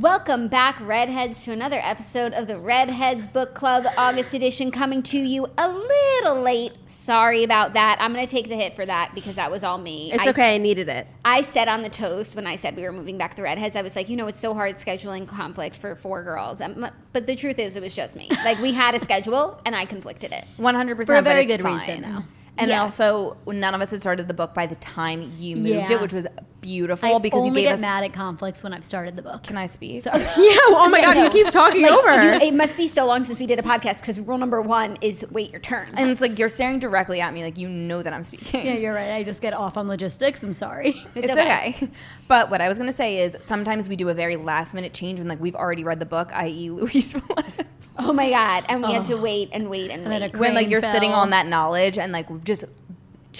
Welcome back, Readheads, to another episode of the Readheads Book Club August edition coming to you a little late. Sorry about that. I'm going to take the hit for that because that was all me. It's I, okay. I needed it. I said on the toast when I said we were moving back the Readheads, I was like, you know, it's so hard scheduling conflict for four girls. Um, but the truth is, it was just me. Like, we had a schedule and I conflicted it. 100%. For a very good fine. reason, though. And Yeah. also, none of us had started the book by the time you moved Yeah. it, which was beautiful I because you gave get us. mad at conflicts when I've started the book. Can I speak? Sorry. Yeah. Oh my god, you keep talking Like, over. you- it must be so long since we did a podcast because rule number one is wait your turn. And it's like you're staring directly at me, like you know that I'm speaking. yeah, you're right. I just get off on logistics. I'm sorry. It's okay. But what I was gonna say is sometimes we do a very last minute change when like we've already read the book, i.e. Louise oh my God. And we had to wait and wait and, And wait. when like you're sitting on that knowledge and like just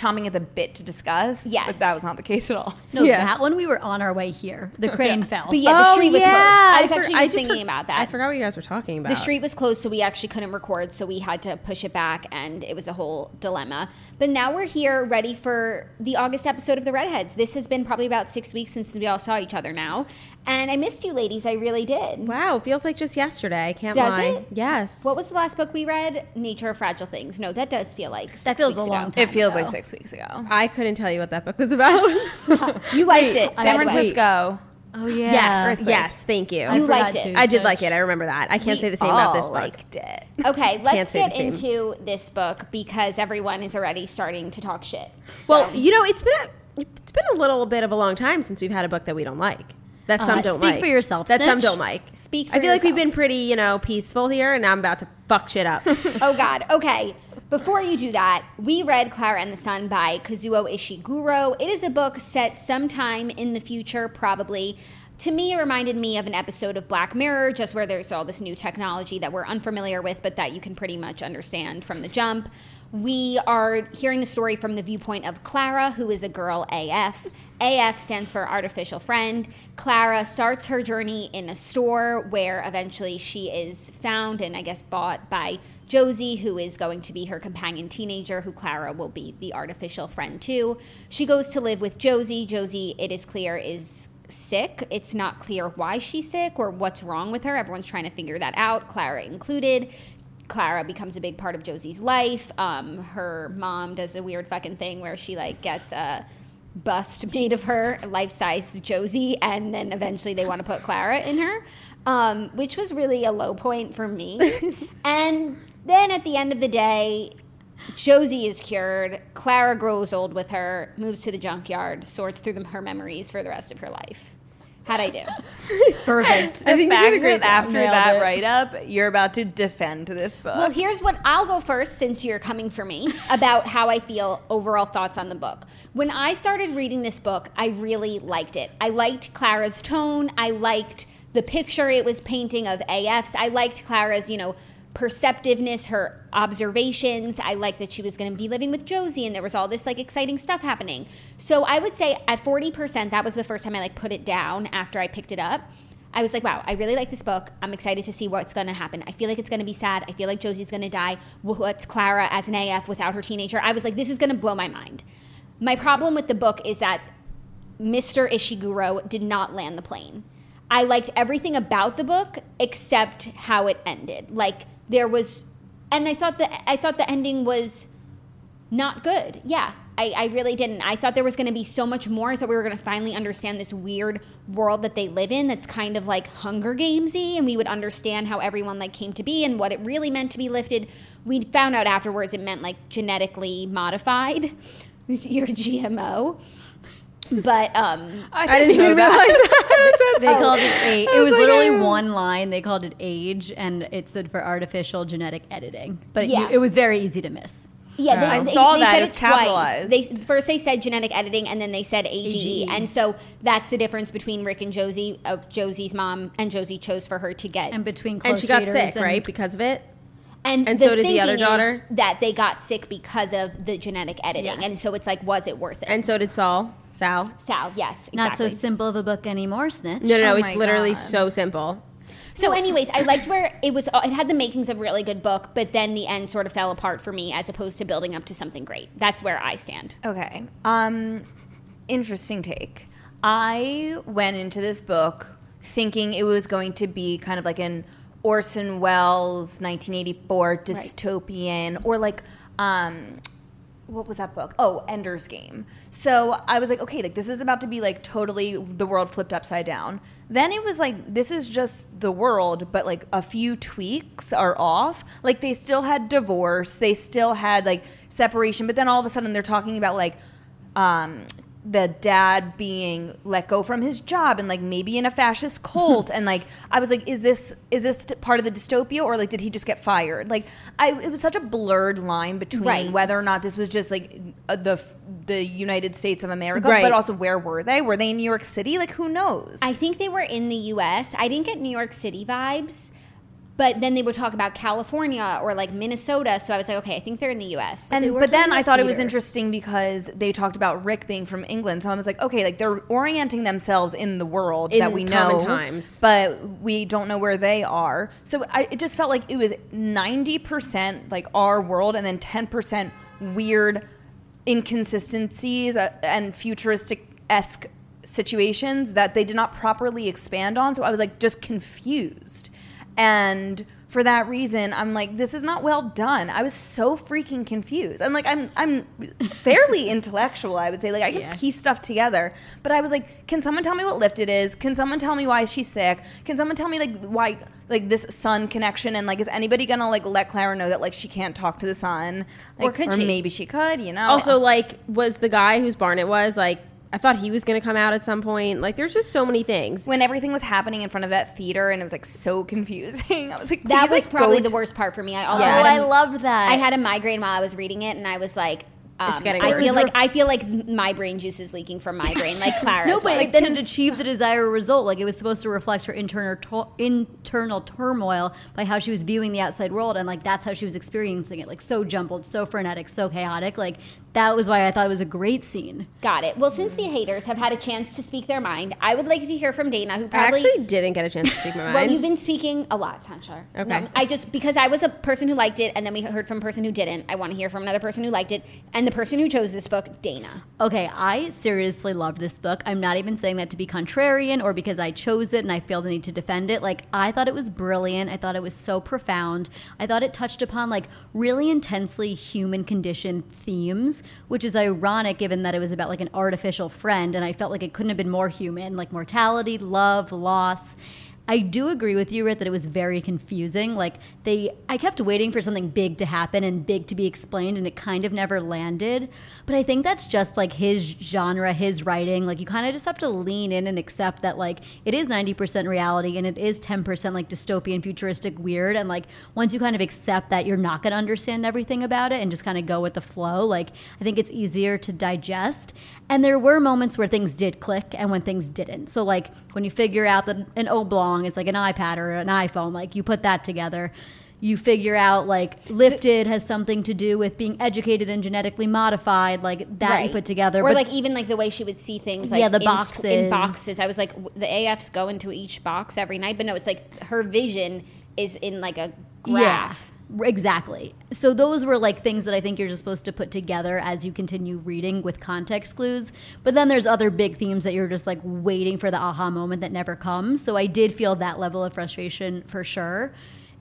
chomping at the bit to discuss. Yes. But that was not the case at all. No, Yeah. that one we were on our way here. The crane fell. But yeah, the Oh, street was yeah. closed. I was for- actually I just thinking for- about that. I forgot what you guys were talking about. The street was closed, so we actually couldn't record, so we had to push it back, and it was a whole dilemma. But now we're here, ready for the August episode of The Readheads. This has been probably about six weeks since we all saw each other now, and I missed you, ladies. I really did. Wow, feels like just yesterday. I can't Does lie. it? Yes. What was the last book we read? Nature of Fragile Things. No, that does feel like six That feels a long ago. time. It feels ago. like six weeks ago. I couldn't tell you what that book was about. You liked it, by San the way. Francisco. Oh yeah. yes. Earthquake. Yes. Thank you. I You forgot liked it. to, I did so- like it. I remember that. I can't We say the same about this all book. liked it. Okay, let's Can't get same. into this book because everyone is already starting to talk shit. Well, you know, it's been a it's been a little bit of a long time since we've had a book that we don't like. That some Uh, don't like speak like. for yourself, That some Snitch. don't like. Speak for I for feel like we've yourself. been pretty, you know, peaceful here, and now I'm about to fuck shit up. oh God. Okay. Before you do that, we read Klara and the Sun by Kazuo Ishiguro. It is a book set sometime in the future, probably. To me, it reminded me of an episode of Black Mirror, just where there's all this new technology that we're unfamiliar with, but that you can pretty much understand from the jump. We are hearing the story from the viewpoint of Klara, who is a girl AF. AF stands for artificial friend. Klara starts her journey in a store where eventually she is found and I guess bought by Josie, who is going to be her companion teenager, who Klara will be the artificial friend to. She goes to live with Josie. Josie, it is clear, is sick. It's not clear why she's sick or what's wrong with her. Everyone's trying to figure that out, Klara included. Klara becomes a big part of Josie's life. Um, her mom does a weird fucking thing where she like gets a bust made of her, life size Josie, and then eventually they want to put Klara in her, um, which was really a low point for me. and then at the end of the day, Josie is cured. Klara grows old with her, moves to the junkyard, sorts through them, her memories for the rest of her life. How'd I do? Perfect. I think you fact did a great after that it. write up, you're about to defend this book. Well, here's what I'll go first since you're coming for me about how I feel overall thoughts on the book. When I started reading this book, I really liked it. I liked Klara's tone. I liked the picture it was painting of AFs. I liked Klara's, you know, perceptiveness, her observations. I liked that she was going to be living with Josie and there was all this like exciting stuff happening. So I would say at 40%, that was the first time I like put it down after I picked it up. I was like, wow, I really like this book. I'm excited to see what's going to happen. I feel like it's going to be sad. I feel like Josie's going to die. What's Klara as an AF without her teenager? I was like, this is going to blow my mind. My problem with the book is that Mr. Ishiguro did not land the plane. I liked everything about the book except how it ended. Like there was, and I thought the I thought the ending was not good. Yeah, I, I really didn't. I thought there was going to be so much more. I thought we were going to finally understand this weird world that they live in. That's kind of like Hunger Gamesy, and we would understand how everyone like came to be and what it really meant to be lifted. We found out afterwards it meant like genetically modified. Your GMO. But um, I didn't even realize that. They called it age. It was like, literally I- one line. They called it age, and it stood for artificial genetic editing. But Yeah. you, it was very easy to miss. Yeah, they, I they- saw they that. said It was it twice. capitalized. They first they said genetic editing, and then they said AGE, AGE. and so that's the difference between Rick and Josie. Of Josie's mom, and Josie chose for her to get. And between close And she got sick, and- right, because of it. And, And so did the other daughter? That they got sick because of the genetic editing, Yes. and so it's like, was it worth it? And so did Saul. Sal. Sal, yes, Not so simple of a book anymore, Snitch. No, no, no. Oh it's literally God. so simple. So, anyways, I liked where it was. It had the makings of a really good book, but then the end sort of fell apart for me, as opposed to building up to something great. That's where I stand. Okay. Um, interesting take. I went into this book thinking it was going to be kind of like an Orson Welles 1984 dystopian or like um what was that book? Oh, Ender's Game. So I was like, okay, like this is about to be like totally the world flipped upside down. Then it was like this is just the world, but like a few tweaks are off. Like they still had divorce, they still had like separation, but then all of a sudden they're talking about like um the dad being let go from his job and like maybe in a fascist cult and like I was like is this is this part of the dystopia or like did he just get fired like I it was such a blurred line between Right. whether or not this was just like uh, the the United States of America Right. but also where were they were they in New York City like who knows I think they were in the U.S. I didn't get New York City vibes, but then they would talk about California or like Minnesota. So I was like, okay, I think they're in the U.S. and They were but then I about thought it was interesting because they talked about Rick being from England, so I was like, okay, like they're orienting themselves in the world In that we common know, times. but we don't know where they are. So I, it just felt like it was ninety percent like our world, and then ten percent weird inconsistencies uh, and futuristic esque situations that they did not properly expand on. So I was like just confused. And for that reason, I'm like, this is not well done. I was so freaking confused. And like I'm I'm fairly intellectual, I would say. Like I can Yeah. piece stuff together. But I was like, can someone tell me what lifted is? Can someone tell me why she's sick? Can someone tell me like why like this sun connection and like is anybody gonna like let Klara know that like she can't talk to the sun? Like, Or could she? maybe she could, you know. Also, like, was the guy whose barn it was like? I thought he was going to come out at some point. Like, there's just so many things. when everything was happening in front of that theater and it was like so confusing. I was like, that was like, probably the worst part for me. I also Oh, had loved that. I had a migraine while I was reading it, and I was like, um, It's getting I worse. feel like I feel like my brain juice is leaking from my brain, like Klara. No, but was. then it achieved the desired result. Like it was supposed to reflect her internal to- internal turmoil by how she was viewing the outside world, and like that's how she was experiencing it. Like so jumbled, so frenetic, so chaotic. Like that was why I thought it was a great scene. Got it. Well, since the haters have had a chance to speak their mind, I would like to hear from Dana, who I probably. actually didn't get a chance to speak my mind. well, you've been speaking a lot, Sanchar. Okay. No, I just because I was a person who liked it, and then we heard from a person who didn't. I want to hear from another person who liked it, and the person who chose this book, Dana. Okay, I seriously loved this book. I'm not even saying that to be contrarian or because I chose it and I feel the need to defend it. Like, I thought it was brilliant. I thought it was so profound. I thought it touched upon, like, really intensely human condition themes, which is ironic given that it was about, like, an artificial friend. And I felt like it couldn't have been more human, like mortality, love, loss. I do agree with you, Rit, that it was very confusing. Like they, I kept waiting for something big to happen and big to be explained, and it kind of never landed. But I think that's just like his genre, his writing. Like you kind of just have to lean in and accept that like it is ninety percent reality and it is ten percent like dystopian, futuristic, weird. And like once you kind of accept that you're not going to understand everything about it and just kind of go with the flow, like I think it's easier to digest. And there were moments where things did click and when things didn't. So like when you figure out that an oblong is like an iPad or an iPhone, like you put that together. You figure out like lifted has something to do with being educated and genetically modified, like that you put together. or But- like even like the way she would see things, like Yeah, the in, squ- in boxes. boxes. I was like, the AFs go into each box every night, but no, it's like her vision is in like a graph. Yeah, exactly. So those were like things that I think you're just supposed to put together as you continue reading with context clues. But then there's other big themes that you're just like waiting for the aha moment that never comes. So I did feel that level of frustration for sure.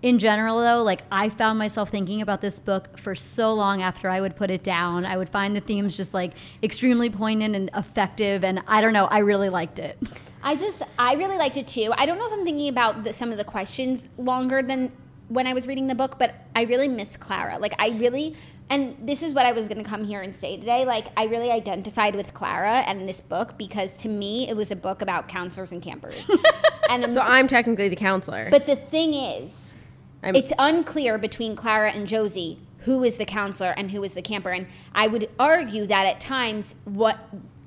In general, though, like I found myself thinking about this book for so long after I would put it down. I would find the themes just like extremely poignant and effective. And I don't know, I really liked it. I just, I really liked it too. I don't know if I'm thinking about the, some of the questions longer than when I was reading the book, but I really miss Klara. Like I really and this is what I was going to come here and say today. Like I really identified with Klara and this book because to me it was a book about counselors and campers. and So I'm technically the counselor. but the thing is, I'm- it's unclear between Klara and Josie who is the counselor and who is the camper. And I would argue that at times what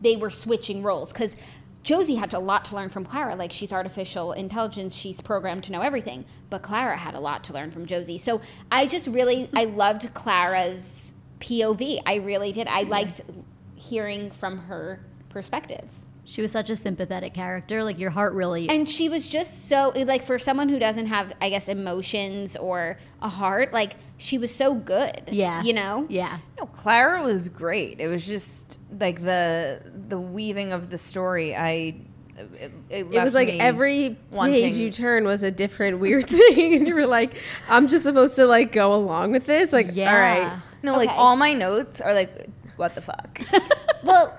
they were switching roles because Josie had a lot to learn from Klara. Like she's artificial intelligence, she's programmed to know everything. But Klara had a lot to learn from Josie. So I just really I loved Klara's POV. I really did. I liked hearing from her perspective. She was such a sympathetic character. Like your heart really. And she was just so like for someone who doesn't have, I guess, emotions or a heart, like she was so good. yeah. You know? Yeah. No, Klara was great. It was just like the the weaving of the story. I it, it, it was like me every page you turn was a different weird thing, and you were like, "I'm just supposed to like go along with this." Like, Yeah. all right, No, like all my notes are like, what the fuck? Well,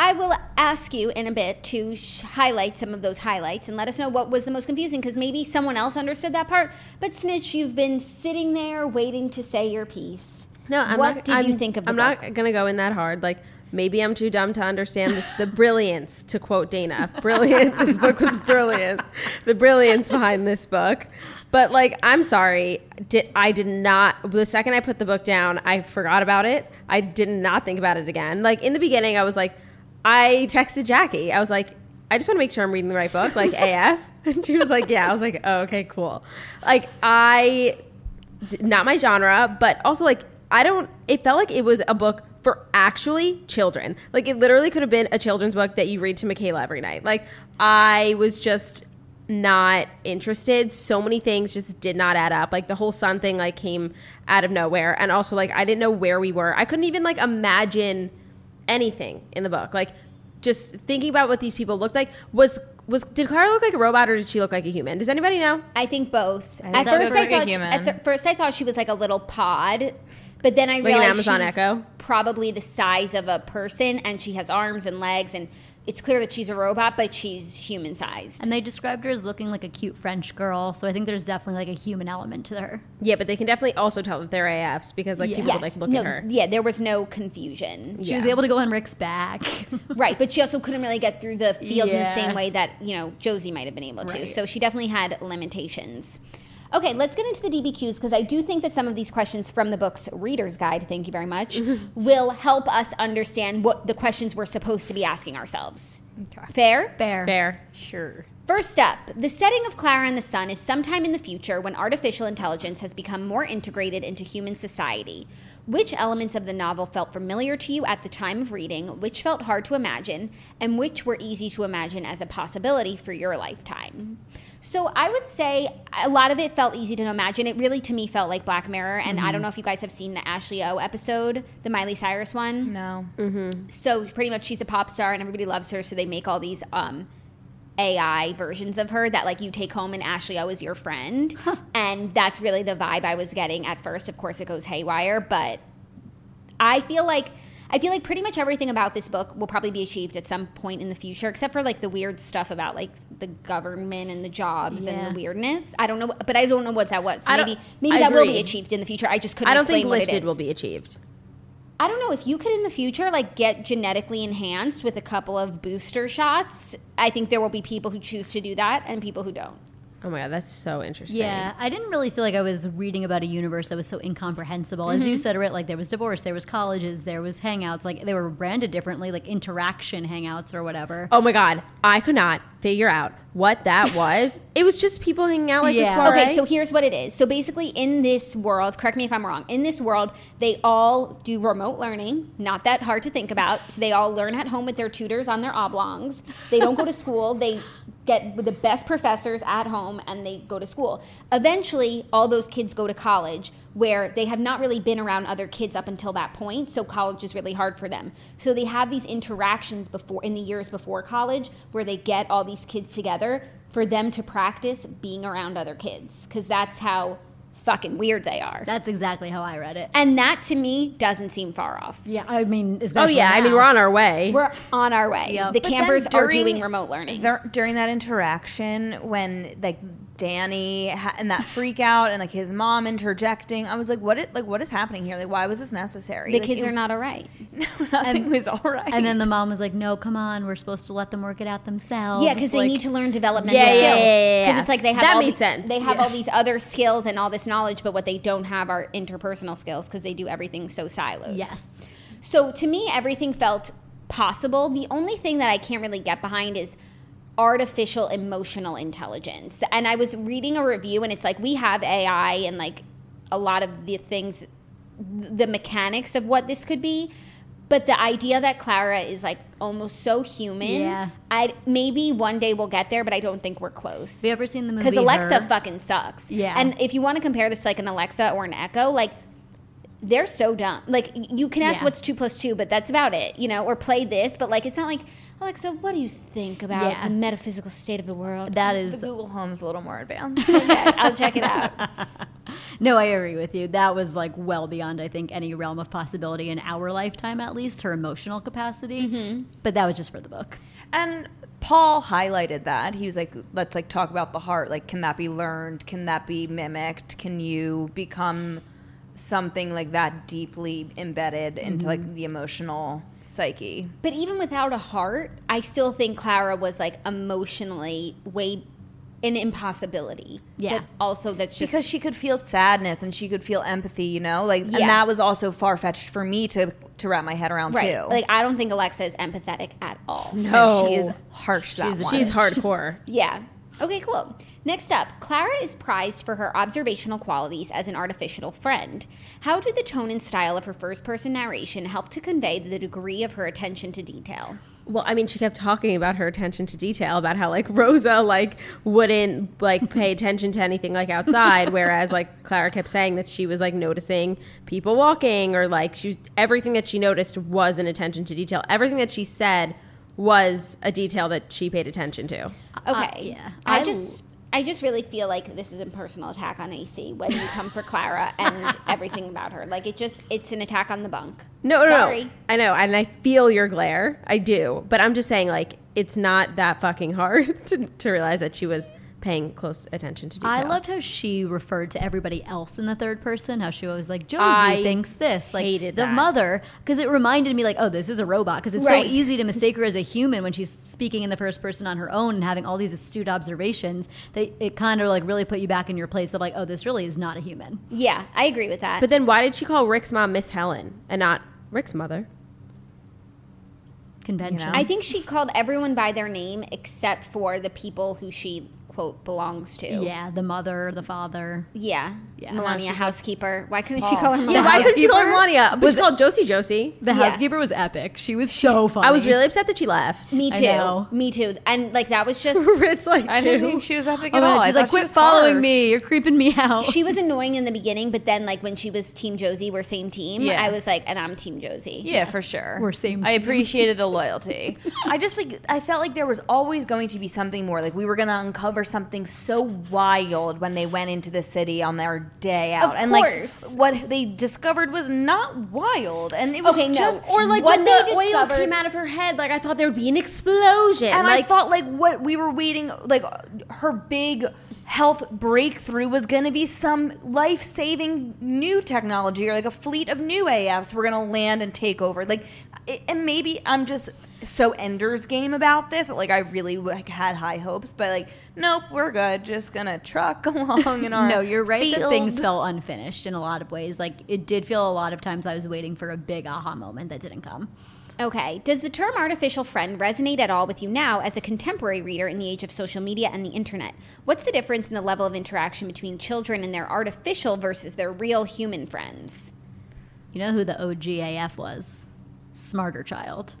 I will ask you in a bit to sh- highlight some of those highlights and let us know what was the most confusing because maybe someone else understood that part. But Snitch, you've been sitting there waiting to say your piece. no, I'm what not. did I'm, you think of I'm book? not gonna go in that hard. Like, maybe I'm too dumb to understand this, the brilliance. To quote Dana, brilliant. this book was brilliant. The brilliance behind this book. But like, I'm sorry. Did I did not the second I put the book down, I forgot about it. I did not think about it again. Like in the beginning, I was like, I texted Jackie. I was like, I just want to make sure I'm reading the right book, like AF. And she was like, Yeah. I was like, Oh, okay, cool. Like I not my genre, but also like I don't. It felt like it was a book for actually children. Like it literally could have been a children's book that you read to Michaela every night. Like I was just not interested. So many things just did not add up. Like the whole sun thing like came out of nowhere, and also like I didn't know where we were. I couldn't even like imagine anything in the book. Like just thinking about what these people looked like was was did Klara look like a robot or did she look like a human? Does anybody know? I think both. think at first, I like thought human. at the, first I thought she was like a little pod, but then I an realized Amazon she's Echo? probably the size of a person, and she has arms and legs, and it's clear that she's a robot, but she's human sized. And they described her as looking like a cute French girl. So I think there's definitely like a human element to her. Yeah, but they can definitely also tell that they're AFs because like Yeah. people Yes, like look no, at her. yeah, there was no confusion. She was able to go on Rick's back. Right, but she also couldn't really get through the fields in the same way that, you know, Josie might have been able to. Right. So she definitely had limitations. Okay, let's get into the DBQs because I do think that some of these questions from the book's reader's guide, thank you very much, mm-hmm. will help us understand what the questions we're supposed to be asking ourselves. Fair? Fair. Fair. Sure. First up, the setting of Klara and the Sun is sometime in the future when artificial intelligence has become more integrated into human society. Which elements of the novel felt familiar to you at the time of reading, which felt hard to imagine, and which were easy to imagine as a possibility for your lifetime? So I would say a lot of it felt easy to imagine. It really, to me, felt like Black Mirror. And I don't know if you guys have seen the Ashley O episode, the Miley Cyrus one. No. so pretty much she's a pop star and everybody loves her. So they make all these um AI versions of her that like you take home and Ashley O is your friend. And that's really the vibe I was getting. At first of course it goes haywire but I feel like I feel like pretty much everything about this book will probably be achieved at some point in the future except for like the weird stuff about like the government and the jobs Yeah. and the weirdness I don't know but I don't know what that was so maybe maybe I that will be achieved in the future I just couldn't I don't explain think what lifted is. will be achieved. I don't know if you could in the future like get genetically enhanced with a couple of booster shots. I think there will be people who choose to do that and people who don't. Oh my god, that's so interesting. Yeah, I didn't really feel like I was reading about a universe that was so incomprehensible. As you mm-hmm. said, right? Like there was divorce, there was colleges, there was hangouts. Like they were branded differently, like interaction hangouts or whatever. Oh my god, I could not figure out what that was. it was just people hanging out like Yeah. soiree. Okay, so here's what it is. So basically, in this world, correct me if I'm wrong, in this world, they all do remote learning, not that hard to think about. They all learn at home with their tutors on their oblongs. They don't go to school. They get the best professors at home and they go to school. Eventually, all those kids go to college where they have not really been around other kids up until that point, so college is really hard for them. So they have these interactions before in the years before college where they get all these kids together for them to practice being around other kids because that's how fucking weird they are. That's exactly how I read it. and that to me doesn't seem far off. Yeah, I mean, Oh especially yeah, I mean we're on our way. We're on our way. Yep. The But then campers are doing remote learning. There- during that interaction when like Danny ha- and that freak out and like his mom interjecting, I was like, what? It, like what is happening here? Like why was this necessary? The Like, kids it- are not all right. No, Nothing was all right. And then the mom was like, "No, come on, we're supposed to let them work it out themselves." Yeah, because they need to learn developmental Yeah, yeah, skills. yeah, yeah, yeah. it's like they have That all made the- sense. They have Yeah. all these other skills and all this knowledge, but what they don't have are interpersonal skills because they do everything so siloed. Yes. So to me, everything felt possible. The only thing that I can't really get behind is artificial emotional intelligence. And I was reading a review, and it's like we have AI and like a lot of the things, the mechanics of what this could be. But the idea that Klara is like almost so human, Yeah. I maybe one day we'll get there, but I don't think we're close. Have you ever seen the movie? Because Alexa Her? fucking sucks. Yeah. And if you want to compare this to like an Alexa or an Echo, like they're so dumb. Like you can ask Yeah. what's two plus two, but that's about it, you know, or play this, but like it's not like Alexa, what do you think about Yeah. the metaphysical state of the world? That is the is Google Home's a little more advanced. I'll check it out. no, I agree with you. That was like well beyond, I think, any realm of possibility in our lifetime, at least her emotional capacity. Mm-hmm. But that was just for the book. And Paul highlighted that. He was like, let's like talk about the heart. Like, can that be learned? Can that be mimicked? Can you become something like that deeply embedded into like the emotional psyche? But even without a heart, I still think Klara was like emotionally way an impossibility. Yeah. But also that's just Because she could feel sadness and she could feel empathy, you know? Like Yeah. and that was also far fetched for me to to wrap my head around right. too. Like I don't think Alexa is empathetic at all. no, and she is harsh that She's- one. she's hardcore. Yeah. Okay, cool. Next up, Klara is prized for her observational qualities as an artificial friend. How do the tone and style of her first person narration help to convey the degree of her attention to detail? Well, I mean, she kept talking about her attention to detail, about how like Rosa like wouldn't like pay attention to anything like outside, whereas like Klara kept saying that she was like noticing people walking or like she everything that she noticed was an attention to detail. Everything that she said was a detail that she paid attention to. Uh, okay. yeah. I, I just I just really feel like this is a personal attack on AC when you come for Klara and everything about her. Like it just it's an attack on the bunk. No, no, Sorry. no. I know, and I feel your glare. I do, but I'm just saying, like, it's not that fucking hard to, to realize that she was paying close attention to detail. I loved how she referred to everybody else in the third person. How she was like, Josie I thinks this, like hated the that. mother, because it reminded me like, oh, this is a robot. Because it's Right. so easy to mistake her as a human when she's speaking in the first person on her own and having all these astute observations. That it kind of like really put you back in your place of like, oh, this really is not a human. Yeah, I agree with that. But then why did she call Rick's mom Miss Helen and not Rick's mother? Convention. I think she called everyone by their name except for the people who she quote belongs to. Yeah, the mother, the father. Yeah. Yeah. Melania, she's like, housekeeper. Why couldn't she call her Yeah, Melania? why couldn't she call her Melania? But was- she called Josie Josie. The Yeah. housekeeper was epic. She was so funny. I was really upset that she left. Me I too. know. Me too. And like that was just it's like I didn't think she was epic Oh at my all. God, I she's like, thought she quit was following harsh. me. You're creeping me out. she was annoying in the beginning, but then like when she was Team Josie, we're same team. Yeah. I was like, and I'm Team Josie. Yeah, for sure. We're same I appreciated the loyalty. I just like I felt like there was always going to be something more. Like we were going to uncover something so wild when they went into the city on their day out, Of and course. like what they discovered was not wild, and it was Okay, no. just or like What when they the oil came out of her head, like I thought there would be an explosion. And like I thought like what we were waiting, like her big health breakthrough was going to be some life saving new technology or like a fleet of new AFs were going to land and take over. Like, and maybe I'm just so Ender's Game about this. that, Like, I really like had high hopes, but like, nope, we're good. Just gonna truck along in our. No, you're right. that field. things felt unfinished in a lot of ways. Like it did feel a lot of times I was waiting for a big aha moment that didn't come. Okay. Does the term artificial friend resonate at all with you now as a contemporary reader in the age of social media and the internet? What's the difference in the level of interaction between children and their artificial versus their real human friends? You know who the OGAF was? Smarter Child.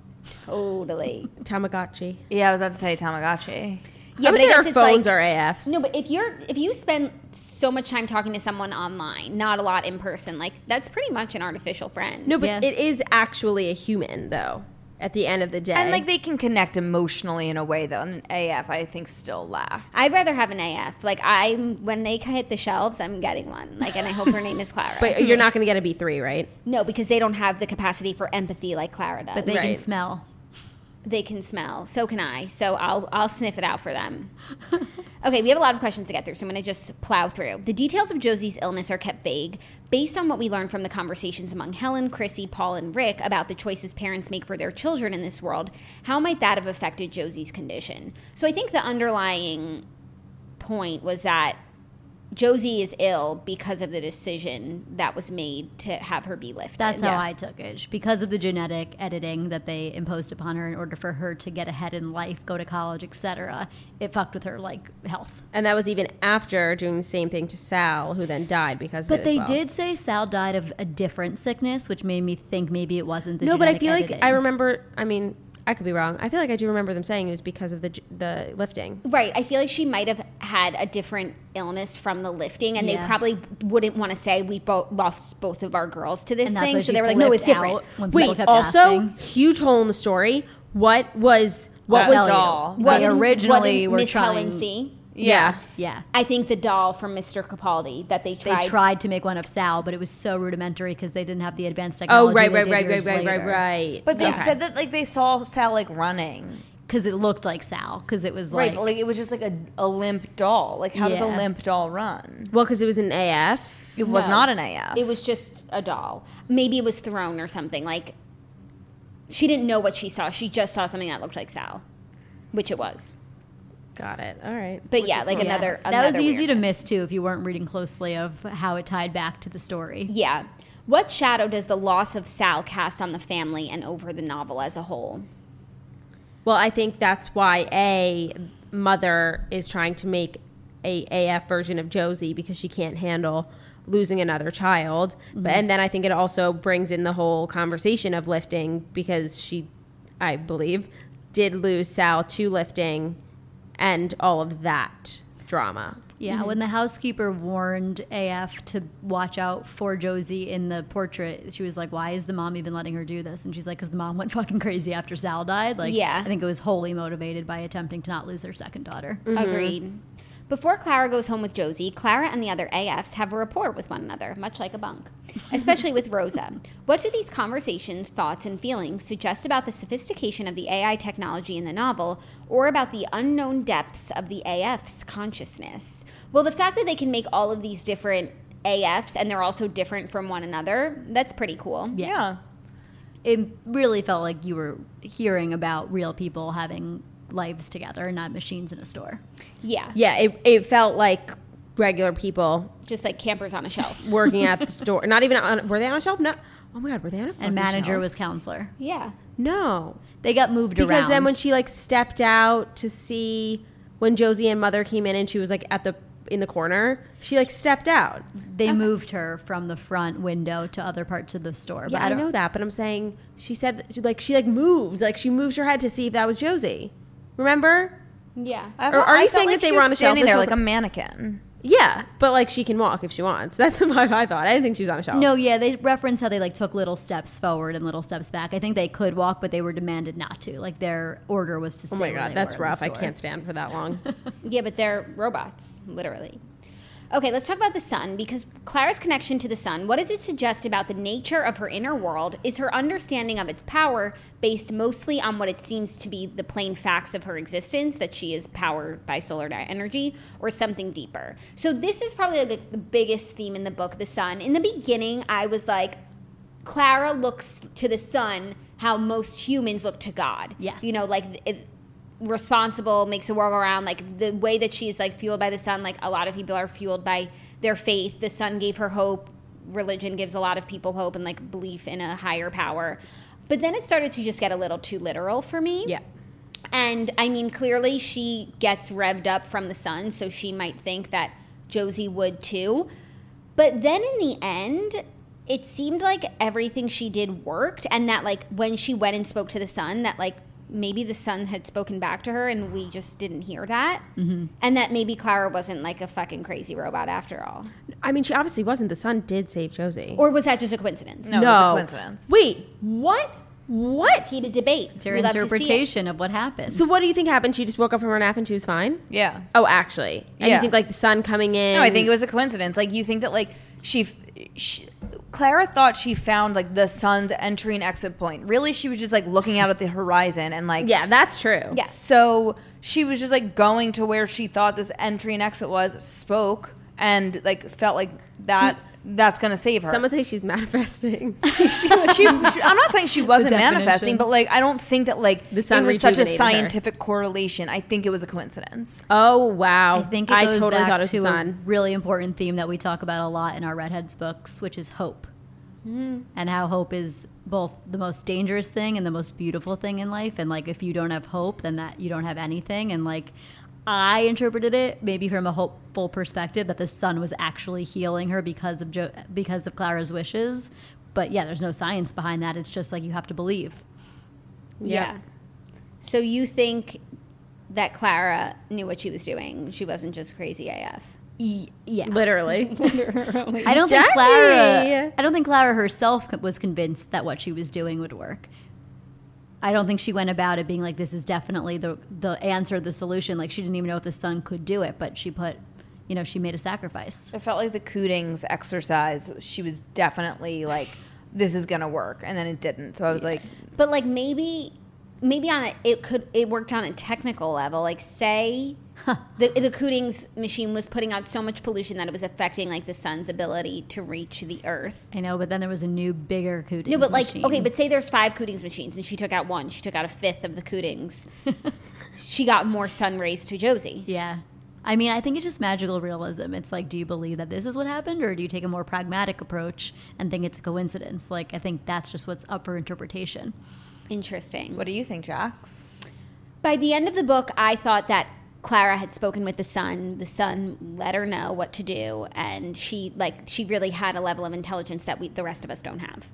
Totally. Tamagotchi. Yeah, I was about to say Tamagotchi. Yeah, I would but I say guess our it's phones like- are AFs. No, but if you're if you spend so much time talking to someone online, not a lot in person, like that's pretty much an artificial friend. no, but Yeah. it is actually a human though. at the end of the day. And like they can connect emotionally in a way that an AF I think still lacks. I'd rather have an AF. Like I'm when they hit the shelves, I'm getting one. Like, and I hope her name is Klara. but you're not going to get a B three, right? no, because they don't have the capacity for empathy like Klara does. But they Right. can smell. They can smell. So can I. So I'll I'll sniff it out for them. okay, we have a lot of questions to get through, so I'm going to just plow through. The details of Josie's illness are kept vague based on what we learned from the conversations among Helen, Chrissy, Paul, and Rick about the choices parents make for their children in this world. How might that have affected Josie's condition? So I think the underlying point was that Josie is ill because of the decision that was made to have her be lifted. That's how Yes. I took it. Because of the genetic editing that they imposed upon her in order for her to get ahead in life, go to college, etc. It fucked with her like health. And that was even after doing the same thing to Sal, who then died because of But it. they as well. did say Sal died of a different sickness, which made me think maybe it wasn't the genetic. No, but I genetic feel like. I remember. I mean, I could be wrong. I feel like I do remember them saying it was because of the the lifting. Right. I feel like she might have had a different illness from the lifting, and Yeah. they probably wouldn't want to say we both lost both of our girls to this thing. So they were like, no, it's flipped different. out Wait, also asking. huge hole in the story. What was what was Tell you. They What originally what were did Miss trying. Helen see? Yeah. Yeah. I think the doll from Mr. Capaldi that they tried. They tried. tried to make one of Sal, but it was so rudimentary because they didn't have the advanced oh, technology. Oh right, right, right, right, right, right, right, right. But they Okay. said that like they saw Sal like running. Because it looked like Sal. Because it was like, but like it was just like a, a limp doll. Like how does a limp doll run? well, because it was an AF. It was not an AF. It was just a doll. Maybe it was thrown or something. Like she didn't know what she saw. She just saw something that looked like Sal, which it was. Got it. All right. But yeah, like Yeah. another. that was another easy to miss too if you weren't reading closely of how it tied back to the story. Yeah. What shadow does the loss of Sal cast on the family and over the novel as a whole? Well, I think that's why a mother is trying to make a AF version of Josie because she can't handle losing another child. But mm-hmm. and then I think it also brings in the whole conversation of lifting because she, I believe, did lose Sal to lifting, and all of that drama. Yeah, mm-hmm. when the housekeeper warned AF to watch out for Josie in the portrait, she was like, "Why is the mom even letting her do this?" And she's like, "Because the mom went fucking crazy after Sal died." Like, Yeah. I think it was wholly motivated by attempting to not lose her second daughter. Mm-hmm. Agreed. Before Klara goes home with Josie, Klara and the other AFs have a rapport with one another, much like a bunk, especially with Rosa. What do these conversations, thoughts, and feelings suggest about the sophistication of the AI technology in the novel, or about the unknown depths of the AF's consciousness? Well, the fact that they can make all of these different AFs and they're also different from one another, that's pretty cool. yeah. It really felt like you were hearing about real people having lives together, not machines in a store. Yeah. Yeah, it, it felt like regular people Just like campers on a shelf. working at the store. Not even on, were they on a shelf? No. Oh my god, were they on a fucking And manager shelf? was counselor. Yeah. no. They got moved Because around. then when she like stepped out to see when Josie and Mother came in and she was like at the in the corner, she like stepped out. they moved her from the front window to other parts of the store. Yeah, I, don't- know that, but I'm saying she said she, like she like moved, like she moved her head to see if that was Josie. Remember? Yeah. I Or are I you saying like that they were on a shelf standing this there like a mannequin? Yeah, but like she can walk if she wants. That's what I thought. I didn't think she was on a shelf. No, yeah, they reference how they like took little steps forward and little steps back. I think they could walk, but they were demanded not to. Like their order was to oh stay. Oh my where god, they that's were in the rough. I can't stand for that long. Yeah, but they're robots, literally. Okay, let's talk about the sun because Klara's connection to the sun, what does it suggest about the nature of her inner world? Is her understanding of its power based mostly on what it seems to be the plain facts of her existence, that she is powered by solar energy, or something deeper? So, this is probably like the biggest theme in the book, the sun. In the beginning, I was like, Klara looks to the sun how most humans look to God. Yes. You know, like it, responsible, makes the world around. Like the way that she's like fueled by the sun, like a lot of people are fueled by their faith. The sun gave her hope. Religion gives a lot of people hope and like belief in a higher power. But then it started to just get a little too literal for me. yeah. And I mean, clearly she gets revved up from the sun, so she might think that Josie would too. But then in the end, it seemed like everything she did worked, and that like when she went and spoke to the sun, that like maybe the sun had spoken back to her and we just didn't hear that. Mm-hmm. And that maybe Klara wasn't like a fucking crazy robot after all. I mean, she obviously wasn't. The sun did save Josie. Or was that just a coincidence? No, it was a coincidence. Wait, what? What? Heated debate. It's your We love it. interpretation of what happened. So what do you think happened? She just woke up from her nap and she was fine. Yeah. Oh, actually, and Yeah. you think like the sun coming in? No, I think it was a coincidence. Like you think that like she, she Klara thought she found like the sun's entry and exit point. Really, she was just like looking out at the horizon and like Yeah, that's true. Yeah. So she was just like going to where she thought this entry and exit was, spoke, and like felt like that that's gonna save her. Someone say she's manifesting. she, she, she- I'm not saying she wasn't manifesting, but like I don't think that like The sun it was such a rejuvenated her. scientific correlation. I think it was a coincidence. oh wow! I think it goes totally back thought it was to the a sun. really important theme that we talk about a lot in our Readheads books, which is hope. Hmm. And how hope is both the most dangerous thing and the most beautiful thing in life. And like, if you don't have hope, then that you don't have anything. And like, I interpreted it maybe from a hopeful perspective that the sun was actually healing her because of jo- because of Klara's wishes. But yeah, there's no science behind that. It's just like you have to believe. Yeah. So you think that Klara knew what she was doing? She wasn't just crazy AF. E- yeah. Literally. I don't think Klara. I don't think Klara herself was convinced that what she was doing would work. I don't think she went about it being like this is definitely the the answer, the solution. Like she didn't even know if the sun could do it, but she put, you know, she made a sacrifice. I felt like the Cootings exercise. She was definitely like, "This is gonna work," and then it didn't. So I was like, But like maybe, maybe on a, it could it worked on a technical level. Like say the the Cootings machine was putting out so much pollution that it was affecting like the sun's ability to reach the Earth. I know, but then there was a new, bigger Cootings No, but like machine. okay, but say there's five Cootings machines and she took out one. She took out a fifth of the Cootings. she got more sun rays to Josie. yeah. I mean, I think it's just magical realism. It's like, do you believe that this is what happened, or do you take a more pragmatic approach and think it's a coincidence? Like, I think that's just what's up for interpretation. Interesting. "What do you think, Jax?" By the end of the book, I thought that Klara had spoken with the sun. The sun let her know what to do, and she like she really had a level of intelligence that we the rest of us don't have.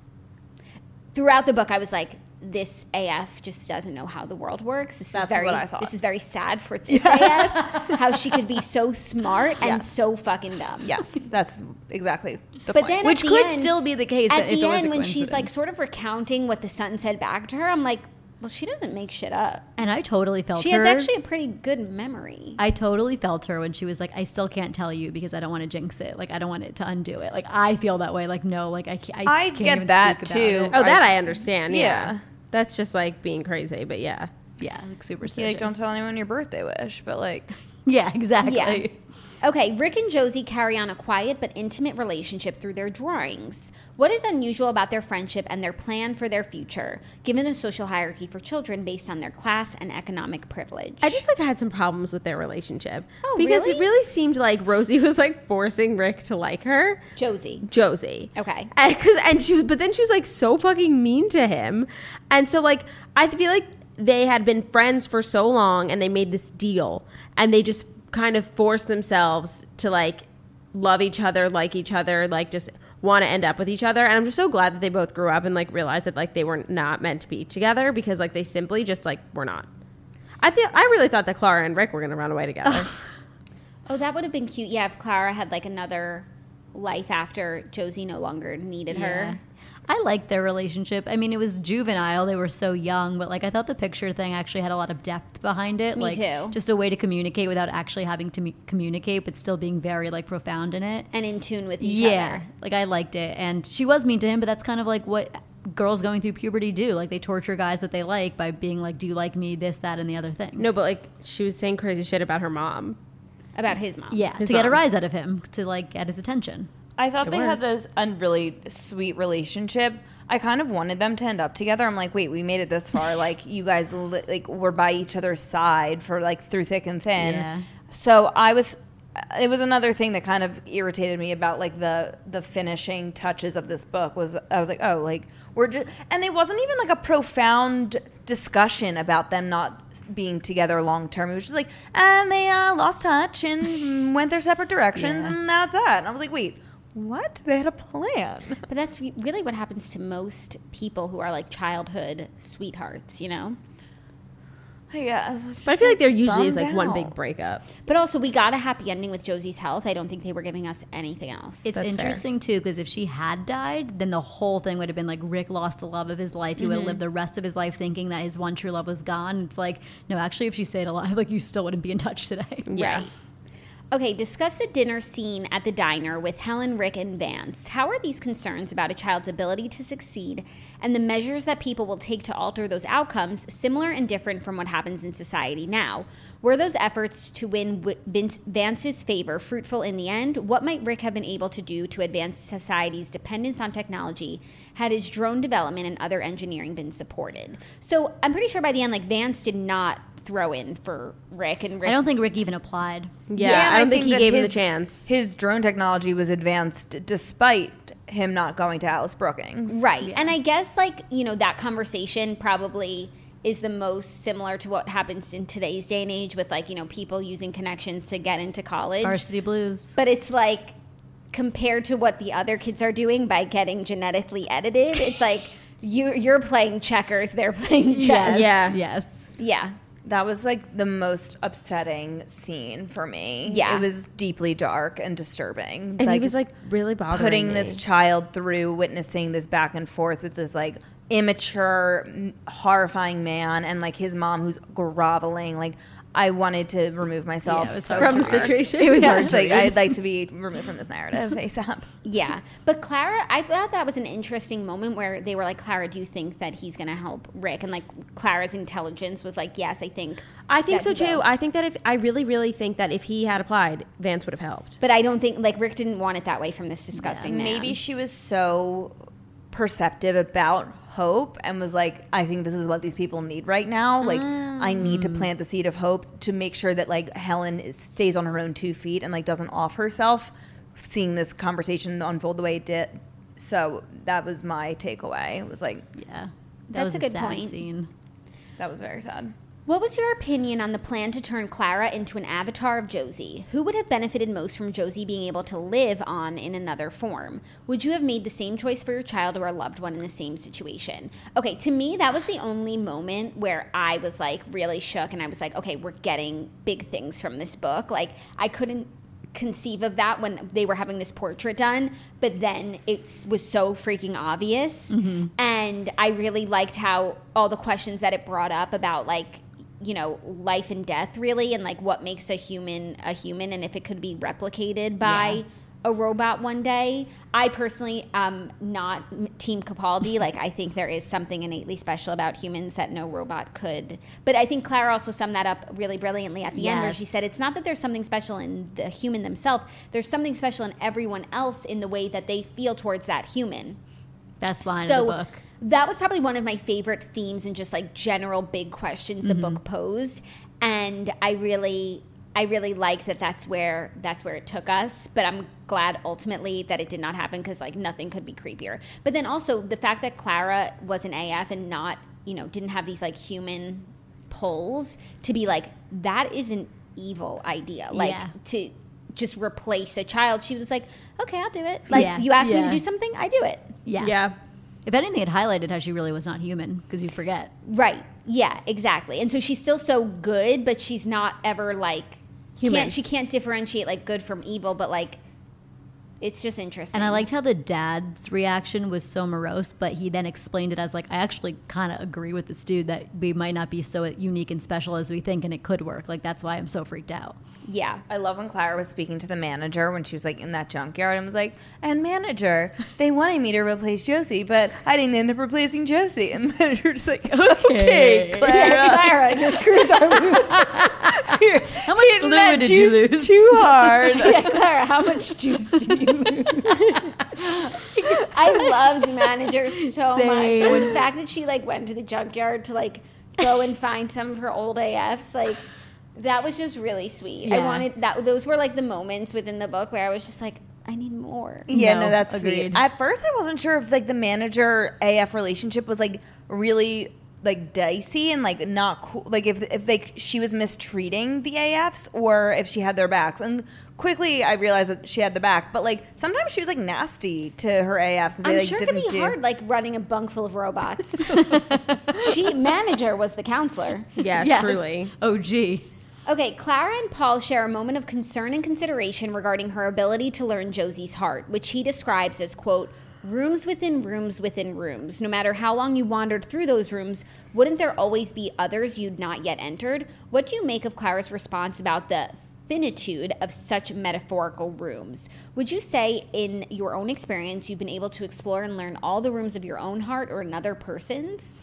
Throughout the book, I was like, "This AF just doesn't know how the world works." This That's is very, what I thought. This is very sad for this AF. How she could be so smart and Yeah. so fucking dumb. Yes, that's exactly the But point. then Which the could end- still be the case At if the end, when she's like sort of recounting what the sun said back to her, I'm like, "Well, she doesn't make shit up. and I totally felt her She her. has actually a pretty good memory." I totally felt her when she was like, I still can't tell you because I don't want to jinx it. Like, I don't want it to undo it. Like, I feel that way. Like, no, like, I can't. I, I can't get even that, speak too. Oh, that I- I understand. Yeah. Yeah. That's just like being crazy, but yeah. Yeah, like superstitious. You, like, don't tell anyone your birthday wish, but like, Yeah, exactly. Yeah. Okay, Rick and Josie carry on a quiet but intimate relationship through their drawings. What is unusual about their friendship and their plan for their future, given the social hierarchy for children based on their class and economic privilege? I just like had some problems with their relationship. Oh, because really? it really seemed like Rosie was like forcing Rick to like her. Josie. Josie. Okay. And, cause, and she was, but then she was like so fucking mean to him. And so like, I feel like they had been friends for so long and they made this deal and they just kind of force themselves to like love each other, like each other, like just want to end up with each other. And I'm just so glad that they both grew up and like realized that like they were not meant to be together because like they simply just like were not. I feel I really thought that Klara and Rick were going to run away together. Oh, that would have been cute. Yeah, if Klara had like another life after Josie no longer needed Yeah. her. I liked their relationship. I mean, it was juvenile. They were so young, but like I thought the picture thing actually had a lot of depth behind it. Me like too. just a way to communicate without actually having to me- communicate, but still being very like profound in it. And in tune with each yeah, other. like I liked it, and she was mean to him, but that's kind of like what girls going through puberty do. Like they torture guys that they like by being like, "Do you like me?" This, that, and the other thing. no, but like she was saying crazy shit about her mom. About his mom. Yeah, His to get a rise out of him, to like get his attention. I thought It they had a, a really sweet relationship. I kind of wanted them to end up together. I'm like, wait, we made it this far. Like, you guys li- like were by each other's side for like through thick and thin. Yeah. So I was. It was another thing that kind of irritated me about like the the finishing touches of this book was I was like, oh, like we're just, and it wasn't even like a profound discussion about them not being together long term. It was just like, and they uh, lost touch and went their separate directions, Yeah. and that's that. And I was like, wait, what? They had a plan. But that's really what happens to most people who are like childhood sweethearts, you know? Yeah, But I feel like there usually is like one big breakup. But also, we got a happy ending with Josie's health. I don't think they were giving us anything else. It's That's fair. interesting too because if she had died, then the whole thing would have been like Rick lost the love of his life. He would have Mm-hmm. lived the rest of his life thinking that his one true love was gone. It's like, no, actually, if she stayed alive, like you still wouldn't be in touch today. Yeah. Right. Okay, discuss the dinner scene at the diner with Helen, Rick, and Vance. How are these concerns about a child's ability to succeed and the measures that people will take to alter those outcomes similar and different from what happens in society now? Were those efforts to win Vance's favor fruitful in the end? What might Rick have been able to do to advance society's dependence on technology had his drone development and other engineering been supported? So I'm pretty sure by the end, like Vance did not throw in for Rick, and Rick I don't think Rick even applied. Yeah, and I don't think, he that gave him the chance. His drone technology was advanced despite him not going to Atlas Brookings. Right. And I guess, like, you know, that conversation probably is the most similar to what happens in today's day and age with, like, you know, people using connections to get into college. Varsity Blues. But it's like, compared to what the other kids are doing by getting genetically edited, it's like you, you're playing checkers, they're playing chess. Yes. Yeah. Yes. Yeah. That was like the most upsetting scene for me. Yeah. It was deeply dark and disturbing. And he was like really bothering putting me. this child through witnessing this back and forth with this like immature, horrifying man and like his mom who's groveling. Like I wanted to remove myself Yeah, so from the situation. It was Yeah. yes, like I'd like to be removed from this narrative ASAP. Yeah. But Klara, I thought that was an interesting moment where they were like, Klara, do you think that he's going to help Rick? And like, Klara's intelligence was like, yes, I think. I think so too. will. I think that if I really, really think that if he had applied, Vance would have helped. But I don't think, like, Rick didn't want it that way from this disgusting man. Maybe she was so perceptive about hope and was like, I think this is what these people need right now. Like, I need to mm. plant the seed of hope to make sure that like Helen is, stays on her own two feet and like doesn't off herself. Seeing this conversation unfold the way it did, so that was my takeaway. It was like Yeah. That That's was a a, good sad point. scene. that was very sad. What was your opinion on the plan to turn Klara into an avatar of Josie? Who would have benefited most from Josie being able to live on in another form? Would you have made the same choice for your child or a loved one in the same situation? Okay, to me, that was the only moment where I was like really shook and I was like, okay, we're getting big things from this book. Like, I couldn't conceive of that when they were having this portrait done, but then it was so freaking obvious. Mm-hmm. And I really liked how all the questions that it brought up about like, you know, life and death really and like what makes a human a human and if it could be replicated by Yeah. a robot one day. I personally am not Team Capaldi. Like, I think there is something innately special about humans that no robot could. But I think Klara also summed that up really brilliantly at the end, where she said it's not that there's something special in the human themselves, there's something special in everyone else in the way that they feel towards that human. Best line so the book. That was probably one of my favorite themes and just like general big questions the Mm-hmm. book posed and i really i really like that that's where that's where it took us but i'm glad ultimately that it did not happen because like nothing could be creepier but then also the fact that klara was an af and not you know didn't have these like human pulls to be like that is an evil idea like Yeah. to just replace a child she was like okay i'll do it like Yeah. you asked me to do something i do it Yeah. Yeah. If anything, it highlighted how she really was not human because you forget. Right. Yeah, exactly. And so she's still so good, but she's not ever like Human. Can't, she can't differentiate like good from evil, but like it's just interesting. And I liked how the dad's reaction was so morose, but he then explained it as like, I actually kind of agree with this dude that we might not be so unique and special as we think, and it could work. Like that's why I'm so freaked out. Yeah. I love when Klara was speaking to the manager when she was like in that junkyard and was like, "And manager, they wanted me to replace Josie, but I didn't end up replacing Josie." And the manager's like, "Okay, Okay. Klara, Klara, your screws are loose. How much hitting that fluid did you juice lose? too hard." yeah, Klara, how much juice did you lose? I loved manager so much. And the fact that she like went to the junkyard to like go and find some of her old AFs, like that was just really sweet. I wanted that those were like the moments within the book where I was just like, I need more. Yeah, no, No, that's agreed. sweet. At first, I wasn't sure if like the manager AF relationship was like really like dicey and like not cool. Like if if like she was mistreating the AFs or if she had their backs. And quickly I realized that she had the back, but like sometimes she was like nasty to her AFs. And they, I'm like, sure it could be do. hard, like running a bunk full of robots. she manager was the counselor. Yeah, Yes. truly. Oh, gee. Okay, Klara and Paul share a moment of concern and consideration regarding her ability to learn Josie's heart, which he describes as, quote, rooms within rooms within rooms. No matter how long you wandered through those rooms, wouldn't there always be others you'd not yet entered? What do you make of Klara's response about the finitude of such metaphorical rooms? Would you say, in your own experience, you've been able to explore and learn all the rooms of your own heart or another person's?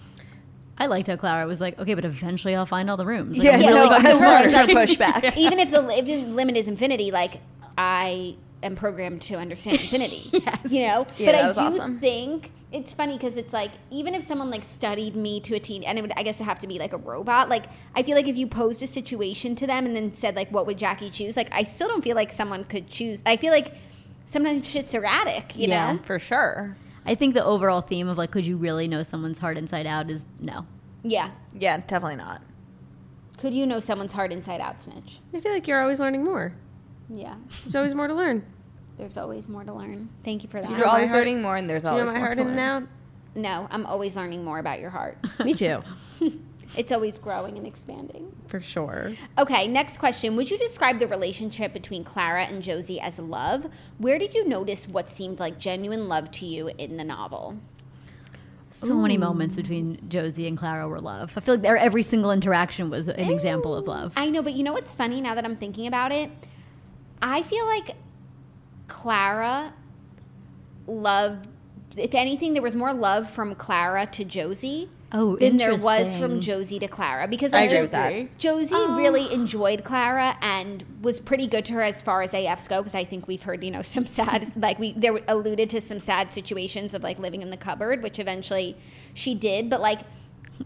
I liked how Klara was like, okay, but eventually I'll find all the rooms. Like, Yeah, I'm Yeah, no, like, I to her, was it's no like- pushback. even if the if the limit is infinity, like I am programmed to understand infinity. Yes. You know, Yeah, but that I was do awesome. think it's funny because it's like even if someone like studied me to a teen, and it would I guess it would have to be like a robot. Like I feel like if you posed a situation to them and then said like, "What would Jackie choose?" Like I still don't feel like someone could choose. I feel like sometimes shit's erratic. You Yeah. know. for sure. I think the overall theme of like, could you really know someone's heart inside out is no. Yeah. Yeah, definitely not. Could you know someone's heart inside out, Snitch? I feel like you're always learning more. Yeah. There's always more to learn. There's always more to learn. Thank you for that. you You're always learning more, and there's always more to Do you know always my more heart to in and learn. out? No, I'm always learning more about your heart. Me too, It's always growing and expanding. for sure. Okay, next question. Would you describe the relationship between Klara and Josie as love? Where did you notice what seemed like genuine love to you in the novel? So many moments between Josie and Klara were love. I feel like their every single interaction was an example of love. I know, but you know what's funny now that I'm thinking about it? I feel like Klara loved, if anything, there was more love from Klara to Josie Oh, than there was from Josie to Klara. Because I like, agree Jo- with that. Josie Oh. really enjoyed Klara and was pretty good to her as far as AFs go. Because I think we've heard, you know, some sad, like we there were alluded to some sad situations of like living in the cupboard, which eventually she did. But like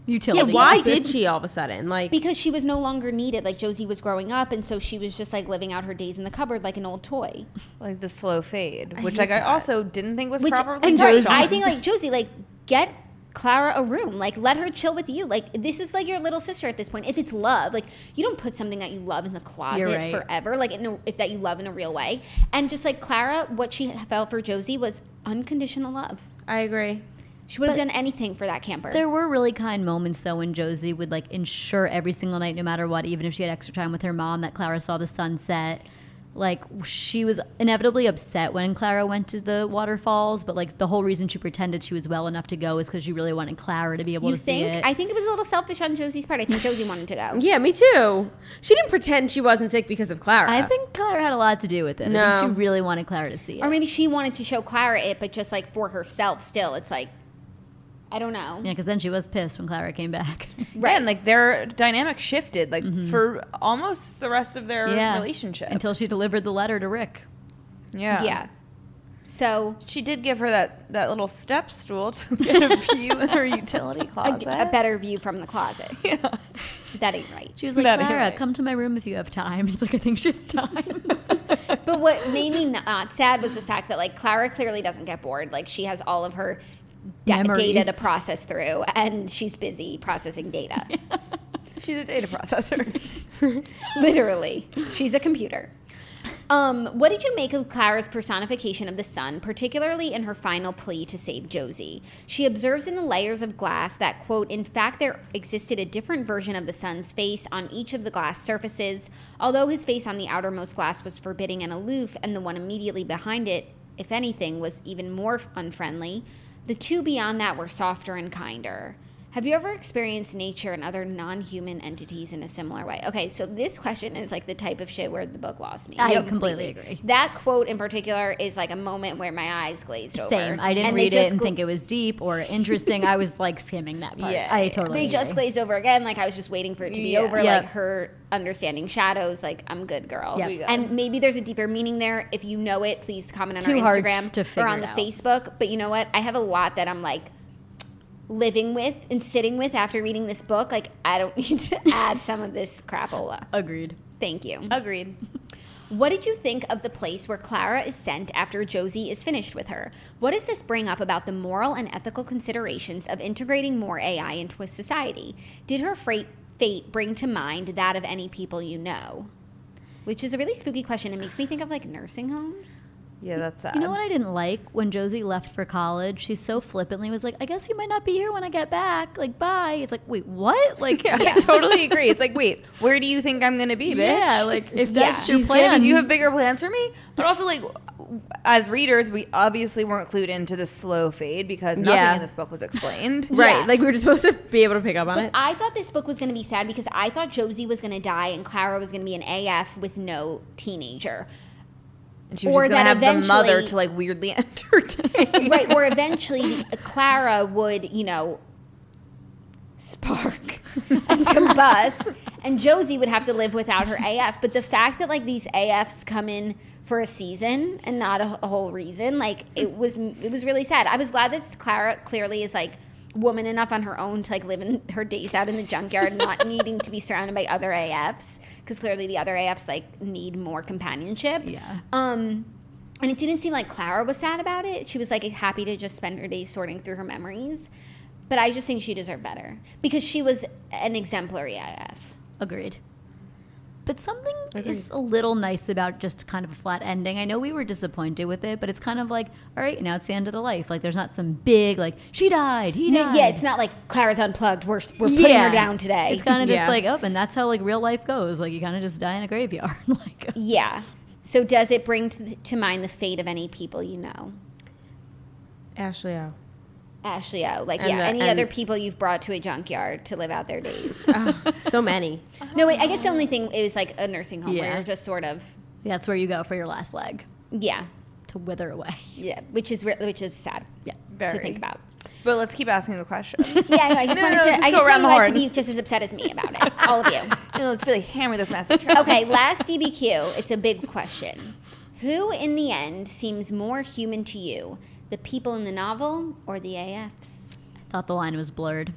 Utility. Yeah, Why did she all of a sudden? Like, because she was no longer needed, like Josie was growing up, and so she was just like living out her days in the cupboard like an old toy. Like the slow fade, which hate like I also didn't think was Which properly and Josie. I think like Josie, like get Klara a room, like let her chill with you. Like this is like your little sister at this point. If it's love, like you don't put something that you love in the closet right. forever, like in a, if that you love in a real way. And just like Klara, what she felt for Josie was unconditional love. I agree. She would have done anything for that camper. There were really kind moments though when Josie would like ensure every single night, no matter what, even if she had extra time with her mom, that Klara saw the sunset. Like she was inevitably upset when Klara went to the waterfalls, but like the whole reason she pretended she was well enough to go is because she really wanted Klara to be able you to see think? it. I think it was a little selfish on Josie's part. I think Josie wanted to go. Yeah, me too. She didn't pretend she wasn't sick because of Klara. I think Klara had a lot to do with it. I No. think she really wanted Klara to see it. Or maybe she wanted to show Klara it, but just like for herself still. It's like, I don't know. yeah, because then she was pissed when Klara came back. Right. and like their dynamic shifted like mm-hmm. for almost the rest of their yeah, relationship. until she delivered the letter to Rick. yeah. Yeah. So She did give her that, that little step stool to get a view in her utility closet. a better view from the closet. yeah. That ain't right. She was like, That Klara, right. come to my room if you have time. It's like I think she has time. But what made me not sad was the fact that like Klara clearly doesn't get bored. Like she has all of her da- data to process through, and she's busy processing data. She's a data processor. Literally, she's a computer. Um, what did you make of Klara's personification of the sun, particularly in her final plea to save Josie? She observes in the layers of glass that, quote, in fact, there existed a different version of the sun's face on each of the glass surfaces, although his face on the outermost glass was forbidding and aloof, and the one immediately behind it, if anything, was even more unfriendly. The two beyond that were softer and kinder. Have you ever experienced nature and other non human entities in a similar way? Okay, so this question is like the type of shit where the book lost me. I completely agree. That quote in particular is like a moment where my eyes glazed over. Same. I didn't And they read it just and gl- think it was deep or interesting. I was like skimming that part. Yeah, I yeah. totally. They just glazed over again. Like I was just waiting for it to be Yeah. over. Yeah. Like her understanding shadows. Like I'm good, girl. Yeah. And maybe there's a deeper meaning there. If you know it, please comment on Too our hard Instagram to or on the out. Facebook. But you know what? I have a lot that I'm like living with and sitting with after reading this book. Like I don't need to add some of this crapola. Agreed. Thank you. Agreed. What did you think of the place where Klara is sent after Josie is finished with her? What does this bring up about the moral and ethical considerations of integrating more AI into a society? Did her fate, fate bring to mind that of any people you know? Which is a really spooky question. It makes me think of like nursing homes. Yeah, that's sad. You know what I didn't like when Josie left for college? She so flippantly was like, "I guess you might not be here when I get back. Like, bye." It's like, wait, what? Like, Yeah, I totally agree. It's like, wait, where do you think I'm going to be, bitch? yeah, like if Yeah. that's your plan, be- you have bigger plans for me? But also, like, as readers, we obviously weren't clued into the slow fade because nothing Yeah. in this book was explained. Right. Yeah. Like we were just supposed to be able to pick up on But it. I thought this book was going to be sad because I thought Josie was going to die and Klara was going to be an AF with no teenager. And she was Or just going to that have the mother to, like, weirdly entertain. right or eventually klara would you know spark and combust and josie would have to live without her af but the fact that like these afs come in for a season and not a, a whole reason like it was it was really sad. I was glad that klara clearly is like woman enough on her own to like live in her days out in the junkyard not needing to be surrounded by other afs because clearly the other afs like need more companionship Yeah. um and it didn't seem like Klara was sad about it. She was like happy to just spend her days sorting through her memories. But I just think she deserved better because she was an exemplary AF. Agreed. But something is a little nice about just kind of a flat ending. I know we were disappointed with it, but it's kind of like, all right, now it's the end of the life. Like, there's not some big, like, she died, he No, died. yeah, it's not like Klara's unplugged. We're, we're putting her down today. It's kind of just Yeah. like, oh, and that's how like real life goes. Like, you kind of just die in a graveyard. like, yeah. So does it bring to, to mind the fate of any people you know? Ashley O. Ashley O. Like, And yeah, the- any other people you've brought to a junkyard to live out their days. Oh, so many. no, wait, I guess the only thing is like a nursing home where Yeah. you're just sort of, that's where you go for your last leg yeah, to wither away. yeah, which is which is sad Yeah. to think about. But let's keep asking the question. Yeah, I. I just No, wanted no, to. just I just around want you the guys to be just as upset as me about it. All of you. You know, let's really hammer this message. Okay, last DBQ. It's a big question. Who, in the end, seems more human to you, the people in the novel or the AFs? I thought the line was blurred.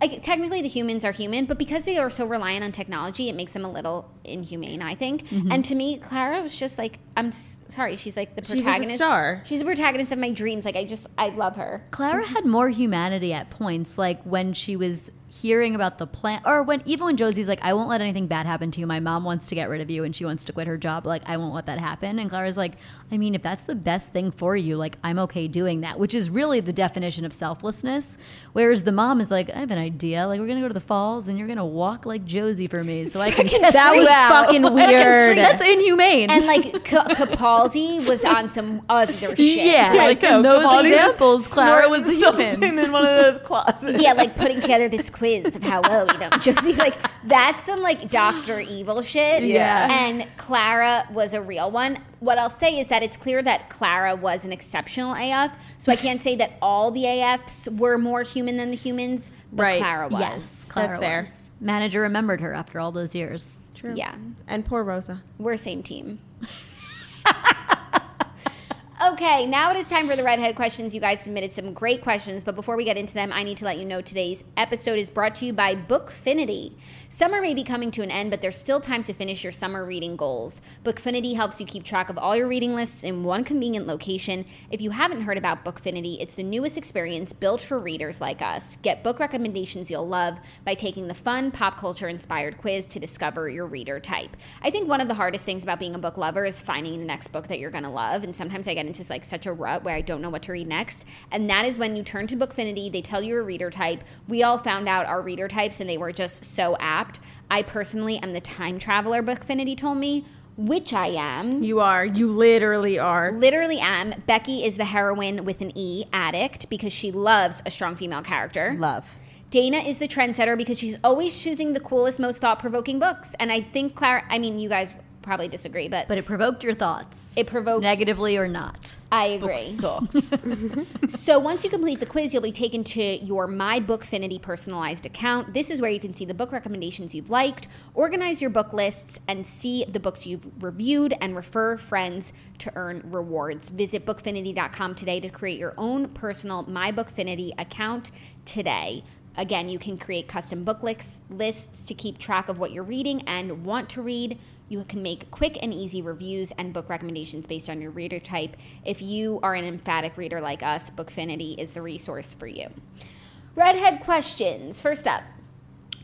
Like technically, the humans are human, but because they are so reliant on technology, it makes them a little inhumane. I think. Mm-hmm. And to me, Klara was just like, I'm s- sorry. She's like the She was a protagonist. star. She's the protagonist of my dreams. Like I just, I love her. Klara had more humanity at points, like when she was hearing about the plan, or when even when Josie's like, "I won't let anything bad happen to you. My mom wants to get rid of you, and she wants to quit her job. Like, I won't let that happen." And Klara's like, "I mean, if that's the best thing for you, like, I'm okay doing that." Which is really the definition of selflessness. Whereas the mom is like, "I have an idea. Like, we're gonna go to the falls, and you're gonna walk like Josie for me, so I can test That was out." fucking Like, I can weird. That's inhumane. And like K- Capaldi was on some other shit. yeah, like, no, in those Capaldi examples, Klara was the snorting human. something in one of those closets. yeah, like putting together this quiz of how well we know Josie. Like that's some like Doctor Evil shit. Yeah. And Klara was a real one. What I'll say is that it's clear that Klara was an exceptional AF. So I can't say that all the AFs were more human than the humans, but Right. Klara was. yes, Klara That's fair. was. Manager remembered her after all those years. True. Yeah. And poor Rosa. We're same team. okay, now it is time for the readhead questions. You guys submitted some great questions, but before we get into them, I need to let you know today's episode is brought to you by Bookfinity. Summer may be coming to an end, but there's still time to finish your summer reading goals. Bookfinity helps you keep track of all your reading lists in one convenient location. If you haven't heard about Bookfinity, it's the newest experience built for readers like us. Get book recommendations you'll love by taking the fun pop culture inspired quiz to discover your reader type. I think one of the hardest things about being a book lover is finding the next book that you're going to love, and sometimes I get into like such a rut where I don't know what to read next. And that is when you turn to Bookfinity, they tell you a reader type. We all found out our reader types and they were just so apt. I personally am the time traveler Bookfinity told me, which I am You are. You literally are. literally am. Becky is the heroine with an E, addict, because she loves a strong female character. Love. Dana is the trendsetter because she's always choosing the coolest, most thought provoking books. And I think Klara, I mean, you guys probably disagree, but, But it provoked your thoughts. it provoked. negatively or not. I agree. Sucks. So once you complete the quiz, you'll be taken to your My Bookfinity personalized account. This is where you can see the book recommendations you've liked, organize your book lists, and see the books you've reviewed and refer friends to earn rewards. Visit bookfinity.com today to create your own personal My Bookfinity account today. Again, you can create custom book lists, lists to keep track of what you're reading and want to read. You can make quick and easy reviews and book recommendations based on your reader type. If you are an emphatic reader like us, Bookfinity is the resource for you. Readhead questions. First up,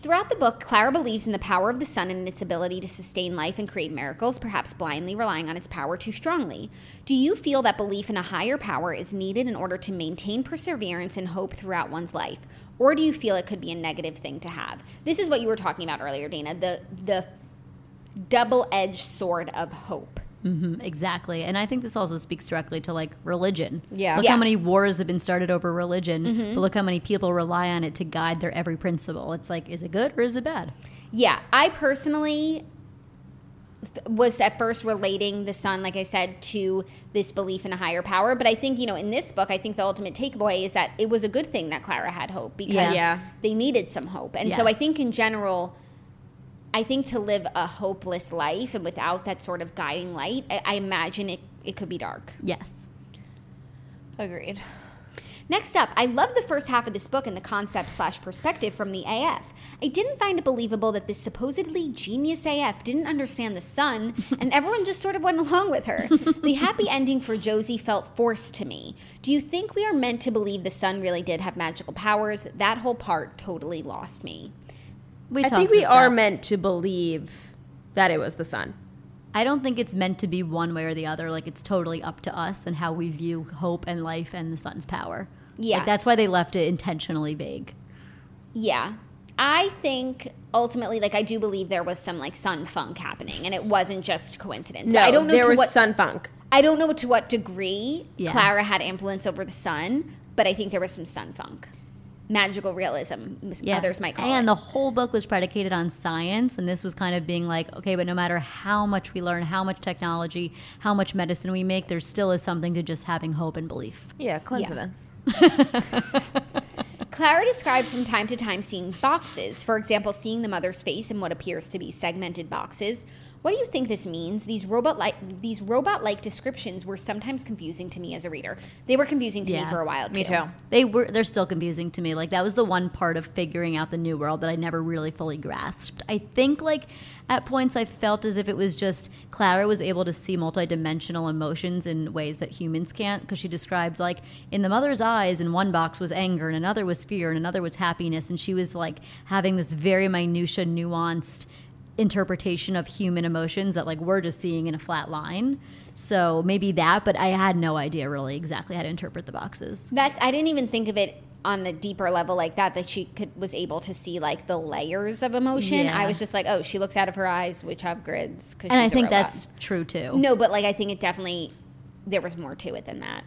Throughout the book, Klara believes in the power of the sun and its ability to sustain life and create miracles, perhaps blindly relying on its power too strongly. Do you feel that belief in a higher power is needed in order to maintain perseverance and hope throughout one's life? Or do you feel it could be a negative thing to have? This is what you were talking about earlier, Dana, the the double-edged sword of hope. Mhm, exactly. And I think this also speaks directly to like religion. Yeah. Look Yeah. how many wars have been started over religion, but look how many people rely on it to guide their every principle. It's like, is it good or is it bad? Yeah, I personally th- was at first relating the sun, like I said, to this belief in a higher power. But I think, you know, in this book, I think the ultimate takeaway is that it was a good thing that Klara had hope because Yeah. they needed some hope. And so I think in general, I think to live a hopeless life and without that sort of guiding light, I, I imagine it, it could be dark. Yes. Agreed. Next up, I love the first half of this book and the concept slash perspective from the AF. I didn't find it believable that this supposedly genius AF didn't understand the sun and everyone just sort of went along with her. the happy ending for Josie felt forced to me. Do you think we are meant to believe the sun really did have magical powers? That whole part totally lost me. We I think we are that. meant to believe that it was the sun. I don't think it's meant to be one way or the other. Like it's totally up to us and how we view hope and life and the sun's power. Yeah. Like that's why they left it intentionally vague. Yeah. I think ultimately, like, I do believe there was some like sun funk happening, and it wasn't just coincidence. No, I don't know there to was what sun funk. I don't know to what degree Yeah. Klara had influence over the sun, but I think there was some sun funk, magical realism. Others might call and it. the whole book was predicated on science, and this was kind of being like, okay, but no matter how much we learn, how much technology, how much medicine we make, there still is something to just having hope and belief. Yeah, coincidence. Klara describes from time to time seeing boxes, for example, seeing the mother's face in what appears to be segmented boxes. What do you think this means? These robot like these robot like descriptions were sometimes confusing to me as a reader. They were confusing to me for a while too. Me too. They were they're still confusing to me. Like that was the one part of figuring out the new world that I never really fully grasped. I think like at points I felt as if it was just Klara was able to see multidimensional emotions in ways that humans can't because she described like in the mother's eyes in one box was anger and another was fear and another was happiness and she was like having this very minutia nuanced interpretation of human emotions that like we're just seeing in a flat line. So maybe that, but I had no idea really exactly how to interpret the boxes. That's I didn't even think of it on the deeper level like that that she could was able to see like the layers of emotion. Yeah. I was just like, oh, she looks out of her eyes, which have grids. And I think that's true too. no, but like I think it definitely there was more to it than that.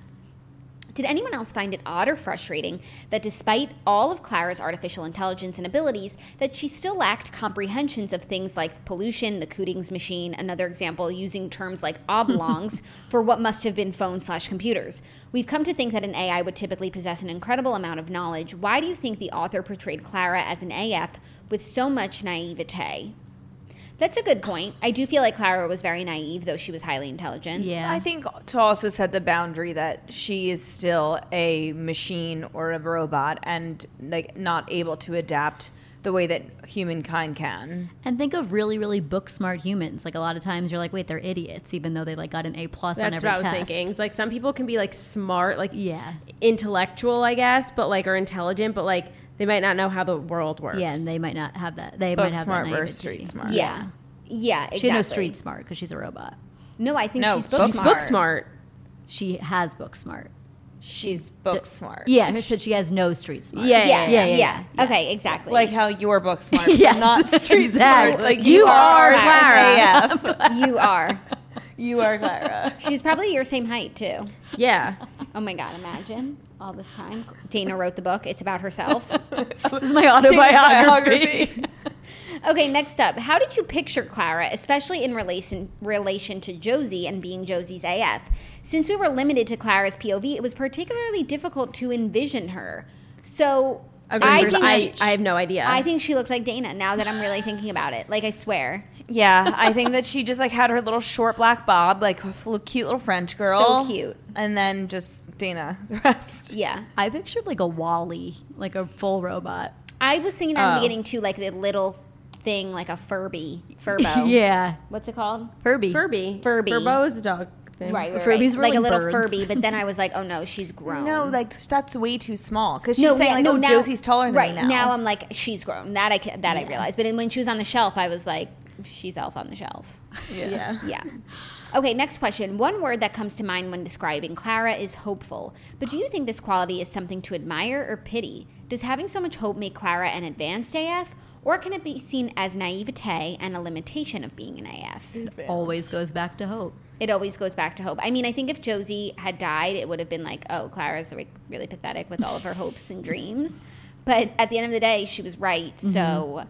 Did anyone else find it odd or frustrating that despite all of Klara's artificial intelligence and abilities, that she still lacked comprehensions of things like pollution, the Cootings machine, another example using terms like oblongs for what must have been phones slash computers? We've come to think that an AI would typically possess an incredible amount of knowledge. Why do you think the author portrayed Klara as an AF with so much naivete? That's a good point. I do feel like Klara was very naive, though she was highly intelligent. Yeah. I think to also set the boundary that she is still a machine or a robot and like not able to adapt the way that humankind can. and think of really, really book smart humans. Like a lot of times you're like, wait, they're idiots, even though they like got an A plus on every test. That's every what I was test. thinking. It's like some people can be like smart, like Yeah. intellectual, I guess, but like are intelligent, but like they might not know how the world works. Yeah, and they might not have that. They Book might have smart that versus street smart. Yeah. Yeah, exactly. She had no street smart because she's a robot. No, I think No, she's book book She's smart. book smart. She has book smart. She's book smart. Yeah, she said she has no street smart. Yeah, Yeah, yeah, yeah, yeah. yeah. Okay, exactly. Like how you're book smart, Yes, not street exactly. smart. Like You you, are are Klara. Klara. you are. you are Klara. She's probably your same height too. Yeah. Oh my god, imagine all this time. Dana wrote the book. It's about herself. This is my autobiography. Okay, next up. How did you picture Klara, especially in relation relation to Josie and being Josie's AF? Since we were limited to Klara's POV, it was particularly difficult to envision her. So I I, think I, she, I have no idea. I think she looked like Dana. Now that I'm really thinking about it, like I swear, Yeah, I think that she just like had her little short black bob, like a cute little French girl. So cute. And then just Dana, the rest. yeah. I pictured like a WALL-E, like a full robot. I was thinking at the Oh. beginning too, like the little thing, like a Furby, Furbo. yeah, What's it called? Furby. Furby. Furby. Furbo is a dog thing. Right, right, Furbies right. were like, a little birds. Furby. But then I was like, oh no, she's grown. No, like that's way too small. Because she's no, saying yeah, like, no, oh, now, Josie's taller than right me now. Now I'm like, she's grown. That I ca- that I realized. But when she was on the shelf, I was like, she's elf on the shelf. Yeah. Yeah. Okay, next question. One word that comes to mind when describing Klara is hopeful. But do you think this quality is something to admire or pity? Does having so much hope make Klara an advanced AF? Or can it be seen as naivete and a limitation of being an AF? It always goes back to hope. It always goes back to hope. I mean, I think if Josie had died, it would have been like, oh, Klara's like really pathetic with all of her hopes and dreams. But at the end of the day, she was right. So mm-hmm.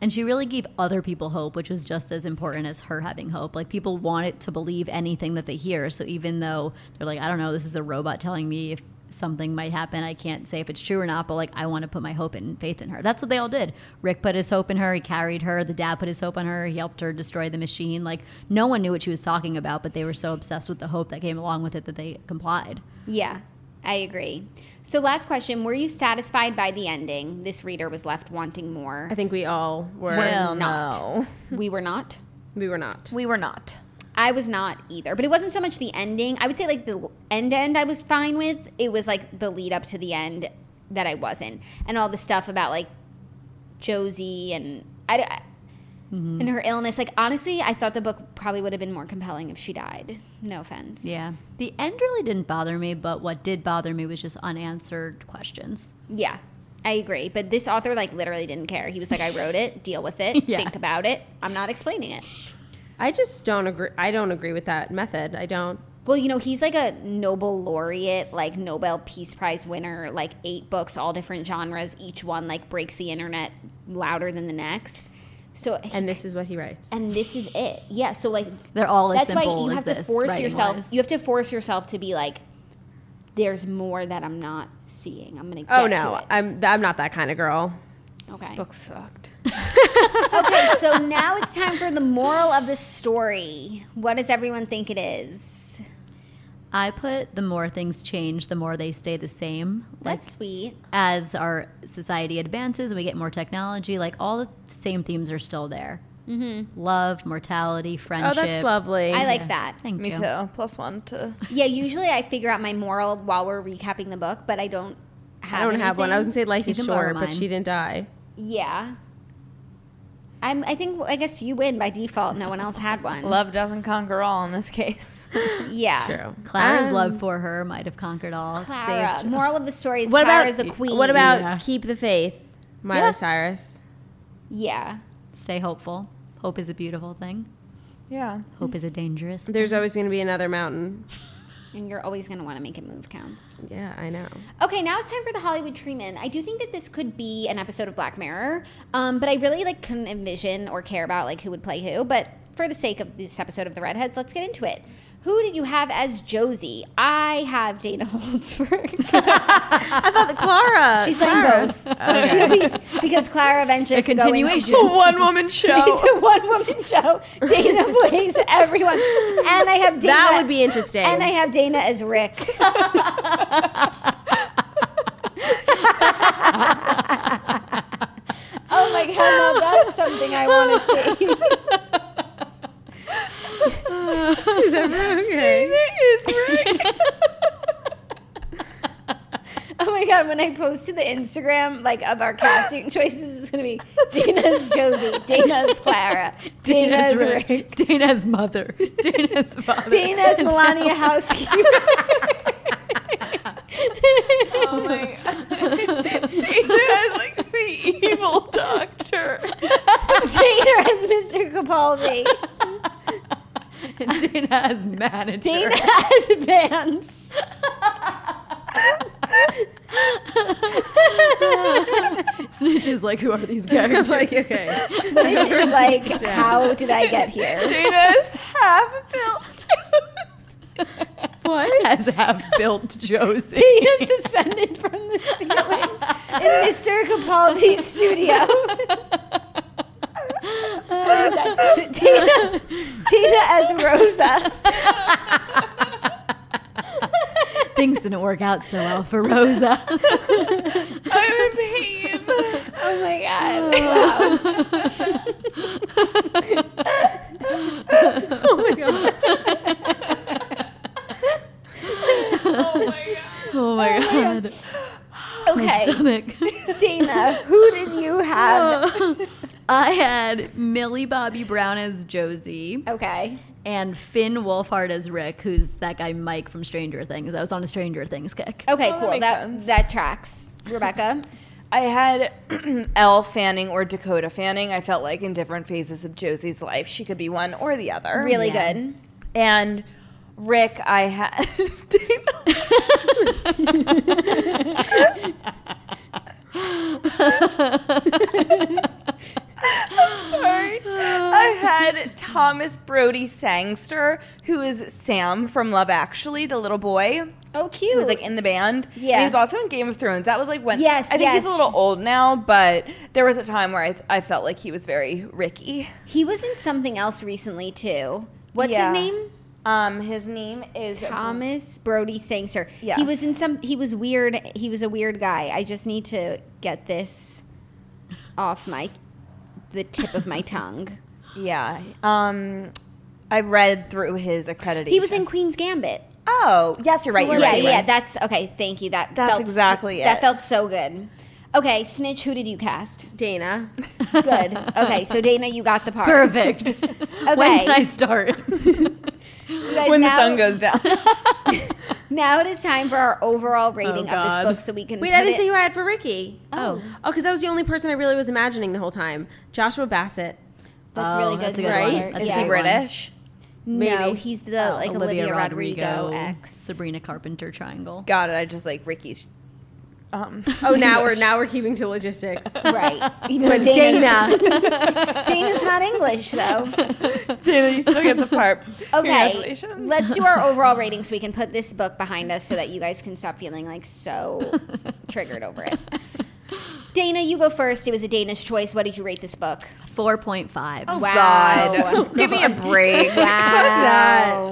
And she really gave other people hope, which was just as important as her having hope. Like people wanted to believe anything that they hear. So even though they're like, I don't know, this is a robot telling me if something might happen, I can't say if it's true or not, but like I want to put my hope and faith in her. That's what they all did. Rick put his hope in her, he carried her, the dad put his hope on her, he helped her destroy the machine. Like no one knew what she was talking about, but they were so obsessed with the hope that came along with it that they complied. Yeah, I agree. So, last question Were you satisfied by the ending? This reader was left wanting more. I think we all were. well, not. no, We were not. We were not. we were not. I was not either. But it wasn't so much the ending. I would say, like, the end end I was fine with. It was, like, the lead up to the end that I wasn't. And all the stuff about, like, Josie and. I, Mm-hmm. I- And her illness. Like, honestly, I thought the book probably would have been more compelling if she died. No offense. Yeah. The end really didn't bother me, but what did bother me was just unanswered questions. Yeah, I agree. But this author, like, literally didn't care. He was like, I wrote it, deal with it, Yeah. think about it. I'm not explaining it. I just don't agree. I don't agree with that method. I don't. Well, you know, he's like a Nobel laureate, like Nobel Peace Prize winner, like eight books, all different genres. Each one like breaks the internet louder than the next. So, And this is what he writes. and this is it. Yeah. So like, They're all as that's why you have to force yourself. wise. You have to force yourself to be like, there's more that I'm not seeing. I'm gonna. Oh, get oh to no, it. I'm I'm not that kind of girl. Okay. Book sucked. okay, so now it's time for the moral of the story. What does everyone think it is? I put the more things change, the more they stay the same. Like That's sweet. as our society advances and we get more technology, like all the same themes are still there. Mm-hmm. Love, mortality, friendship. Oh, that's lovely. I like that. Thank Me you. too. Plus one to. Yeah, usually I figure out my moral while we're recapping the book, but I don't have I don't have one. I was gonna say life You is short, but she didn't die. Yeah. I'm, I think I guess you win by default. No one else had one. Love doesn't conquer all in this case. Yeah. True. Klara's Um, love for her might have conquered all. Klara. saved- Moral of the story is What Klara's about the queen. What about Yeah. keep the faith, Miley Yeah. Cyrus? Yeah. Stay hopeful. Hope is a beautiful thing. Yeah. Hope is a dangerous. Thing. There's always going to be another mountain. And you're always going to want to make it move counts. Yeah, I know. Okay, now it's time for the Hollywood treatment. I do think that this could be an episode of Black Mirror, um, but I really like couldn't envision or care about like who would play who. But for the sake of this episode of the Readheads, let's get into it. Who did you have as Josie? I have Dana Holtzberg. I thought that Klara. She's playing both. She'll be, because Klara ventures A to go into continuation. one woman show. it's a one woman show. Dana plays everyone, and I have Dana. That would be interesting. And I have Dana as Rick. oh my god, now that's something I want to see. Is everyone okay? Oh my god, when I post to the Instagram like of our casting choices, it's gonna be Dana's Josie, Dana's Klara, Dana's, Rick, Dana's mother. Dana's father. Dana's Melania housekeeper. Oh my god. Dana is like the evil doctor. Dana as Mr. Capaldi. Dana as manager. Dana as Vance. Snitch is like, who are these characters? like, okay. Which is like, how did I get here? Dana is half built. What? As half built Josie. Dana suspended from the ceiling in Mr. Capaldi's studio. Dana, Dana as Rosa. Things didn't work out so well for Rosa. I'm in pain. Oh my god. Wow. oh my god. oh my god. Oh my oh god. Okay, My Stomach. Dana, who did you have? I had Millie Bobby Brown as Josie Okay. and Finn Wolfhard as Rick, who's that guy Mike from Stranger Things. I was on a Stranger Things kick. Okay, Oh, that cool. makes That sense. that tracks. Rebecca. I had Elle Fanning or Dakota Fanning. I felt like in different phases of Josie's life, she could be one or the other. Really Yeah. good. And Rick, I had. I'm sorry. I had Thomas Brodie Sangster, who is Sam from Love Actually, the little boy. Oh, He cute. was like in the band. And Yeah. he was also in Game of Thrones. That was like when. Yes, I think he's a little old now, but there was a time where I, I felt like he was very Ricky. he was in something else recently too. What's Yeah. his name? Um, his name is Thomas Brodie Sangster. He was in some. He was weird. He was a weird guy. I just need to get this off my the tip of my tongue. Yeah. Um, I read through his accreditation. He was in Queen's Gambit. Oh, yes, you're right. You're yeah, right. you're yeah. right. That's okay. Thank you. That That's felt exactly s- That felt so good. Okay, Snitch. Who did you cast? Dana. Good. Okay, so Dana, you got the part. Perfect. Okay. when can I start? You guys, when the sun goes down. Now it is time for our overall oh, rating Oh, of this book, so we can. Wait, I didn't it- say who I had for Ricky. Oh. Oh, oh because that was the only person I really was imagining the whole time. Joshua Bassett. That's Oh, really good. that's a good Right? That's is a he good one. British? No, he's the like oh, Olivia, Rodrigo, ex. Sabrina Carpenter triangle. Got it. I just like Ricky's. Um, Oh, now we're now we're keeping to logistics. Right. Even But Dana's, Dana. Dana's not English though. Dana, you still get the part. Okay. Congratulations. Let's do our overall rating so we can put this book behind us so that you guys can stop feeling like so triggered over it. Dana, you go first. It was a Danish choice. What did you rate this book? 4.5. Oh, Wow. God. Give me a break. Wow.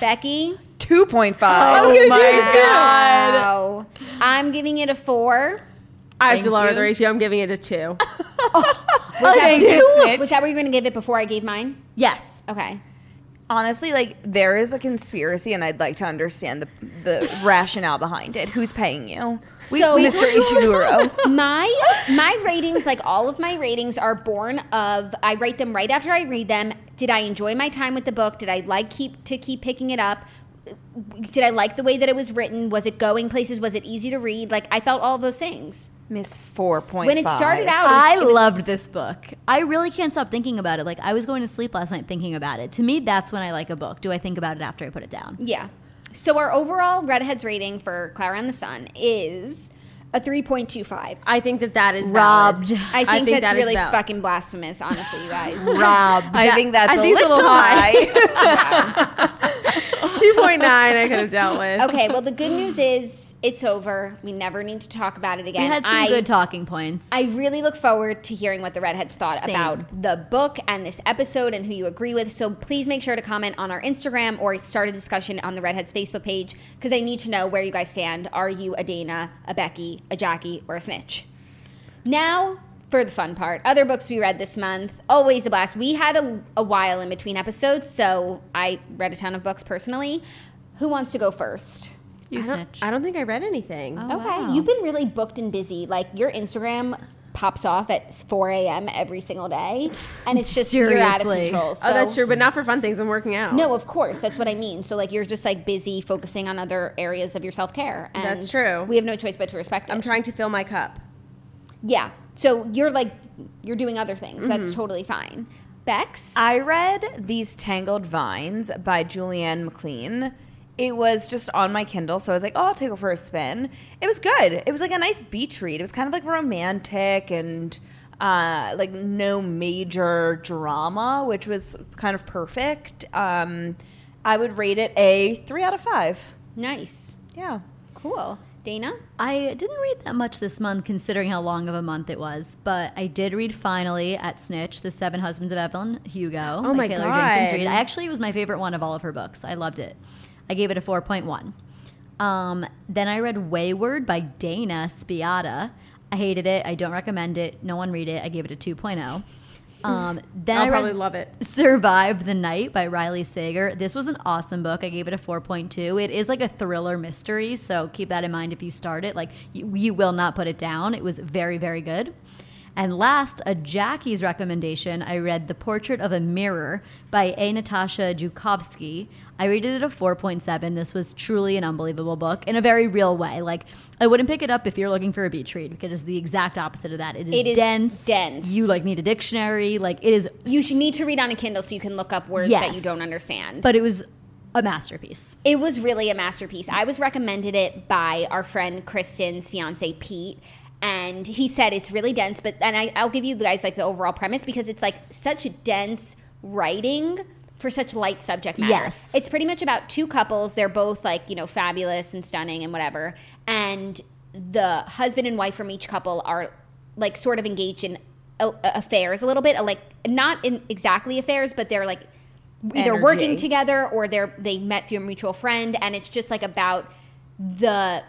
Becky? 2.5. I was oh gonna say it too. Wow. I'm giving it a four. I have to lower you. the ratio. I'm giving it a two. Was oh, that, thank you, Snitch. was that what you were going to give it before I gave mine? Yes. Okay. Honestly, like there is a conspiracy, and I'd like to understand the the rationale behind it. Who's paying you, So- Mr. Ishiguro? my my ratings like all of my ratings are born of i write them right after i read them did i enjoy my time with the book did i like keep to keep picking it up did I like the way that it was written? Was it going places? Was it easy to read? Like I felt all those things. Miss four point. When it started out, I loved this book. I really can't stop thinking about it. Like I was going to sleep last night thinking about it. To me, that's when I like a book. Do I think about it after I put it down? Yeah. So our overall Readheads rating for Klara and the Sun is a 3.25. I think that that is robbed. Valid. I think, I think that's that really fucking blasphemous, honestly, you guys. robbed. I think that's I a think little, little high. high. 2.9 I could have dealt with. Okay, well, the good news is it's over. We never need to talk about it again. We had some I, good talking points. I really look forward to hearing what the Readheads thought Same. about the book and this episode and who you agree with. So please make sure to comment on our Instagram or start a discussion on the Readheads Facebook page because I need to know where you guys stand. Are you a Dana, a Becky, a Jackie, or a Snitch? Now for the fun part. Other books we read this month. Always a blast. We had a, a while in between episodes, so I read a ton of books personally. Who wants to go first? you I don't, snitch. I don't think I read anything. Oh, Okay, wow. you've been really booked and busy. Like your Instagram pops off at 4 a.m. every single day, and it's just you're out of Seriously. control. oh, that's true, but not for fun things. I'm working out. No, of course, that's what I mean. So like you're just like busy focusing on other areas of your self care. That's true. We have no choice but to respect it. I'm trying to fill my cup. Yeah. So you're like you're doing other things. That's Mm-hmm. totally fine. Bex. I read These Tangled Vines by Julianne MacLean. It was just on my Kindle, so I was like, oh, I'll take it for a spin. It was good. It was like a nice beach read. It was kind of like romantic and uh, like no major drama, which was kind of perfect. Um, I would rate it a three out of five. nice. Yeah. Cool. Dana. I didn't read that much this month, considering how long of a month it was. But I did read finally at Snitch, "The Seven Husbands of Evelyn Hugo" Oh my Taylor God. Jenkins Reid. I actually was my favorite one of all of her books. I loved it. I gave it a four point one. Um, then I read Wayward by Dana Spiotta, I hated it. I don't recommend it. No one read it. I gave it a 2.0. Um, then I'll I probably love it. Survive the Night by Riley Sager. This was an awesome book. I gave it a 4.2. It is like a thriller mystery, so keep that in mind if you start it. Like, you, you will not put it down. It was very, very good. And last, a Jackie's recommendation, I read The Portrait of a Mirror by A. Natasha Joukovsky. I rated it a 4.7. This was truly an unbelievable book in a very real way. Like, I wouldn't pick it up if you're looking for a beach read because it's the exact opposite of that. It is, It is dense. dense. You like need a dictionary. Like, it is. You should need to read on a Kindle so you can look up words Yes. that you don't understand. But it was a masterpiece. It was really a masterpiece. I was recommended it by our friend Kristen's fiance Pete, and he said it's really dense. But and I, I'll give you guys like the overall premise because it's like such a dense writing for such light subject matter. Yes. it's pretty much about two couples. They're both like you know fabulous and stunning and whatever, and the husband and wife from each couple are like sort of engaged in a- affairs a little bit, like not in exactly affairs, but they're like either Energy. working together or they're they met through a mutual friend and it's just like about the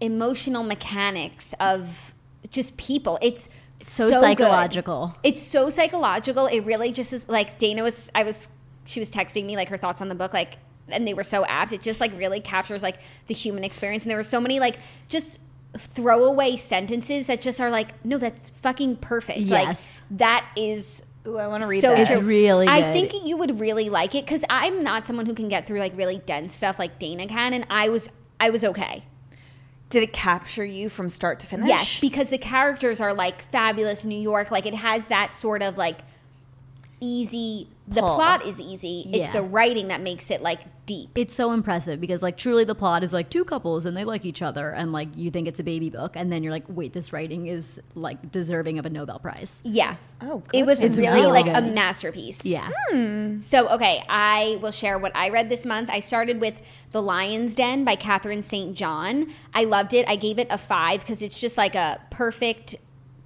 emotional mechanics of just people it's So, good. psychological. it's so psychological it really just is like dana was i was she was texting me like her thoughts on the book like and they were so apt it just like really captures like the human experience and there were so many like just throwaway sentences that just are like no that's fucking perfect Yes. like that is Ooh, I want to read so that. It's true. really I think you would really like it because I'm not someone who can get through like really dense stuff like Dana can, and I was I was okay. Did it capture you from start to finish? Yes, because the characters are like fabulous New York. Like it has that sort of like easy. The Pull. plot is easy. It's the writing that makes it like deep. It's so impressive because like truly the plot is like two couples and they like each other and like you think it's a baby book and then you're like wait this writing is like deserving of a Nobel Prize. Yeah. Oh, it was gotcha. really, really like a masterpiece. Yeah. Hmm. So, okay, I will share what I read this month. I started with The Lion's Den by Katherine St. John. I loved it. I gave it a five because it's just like a perfect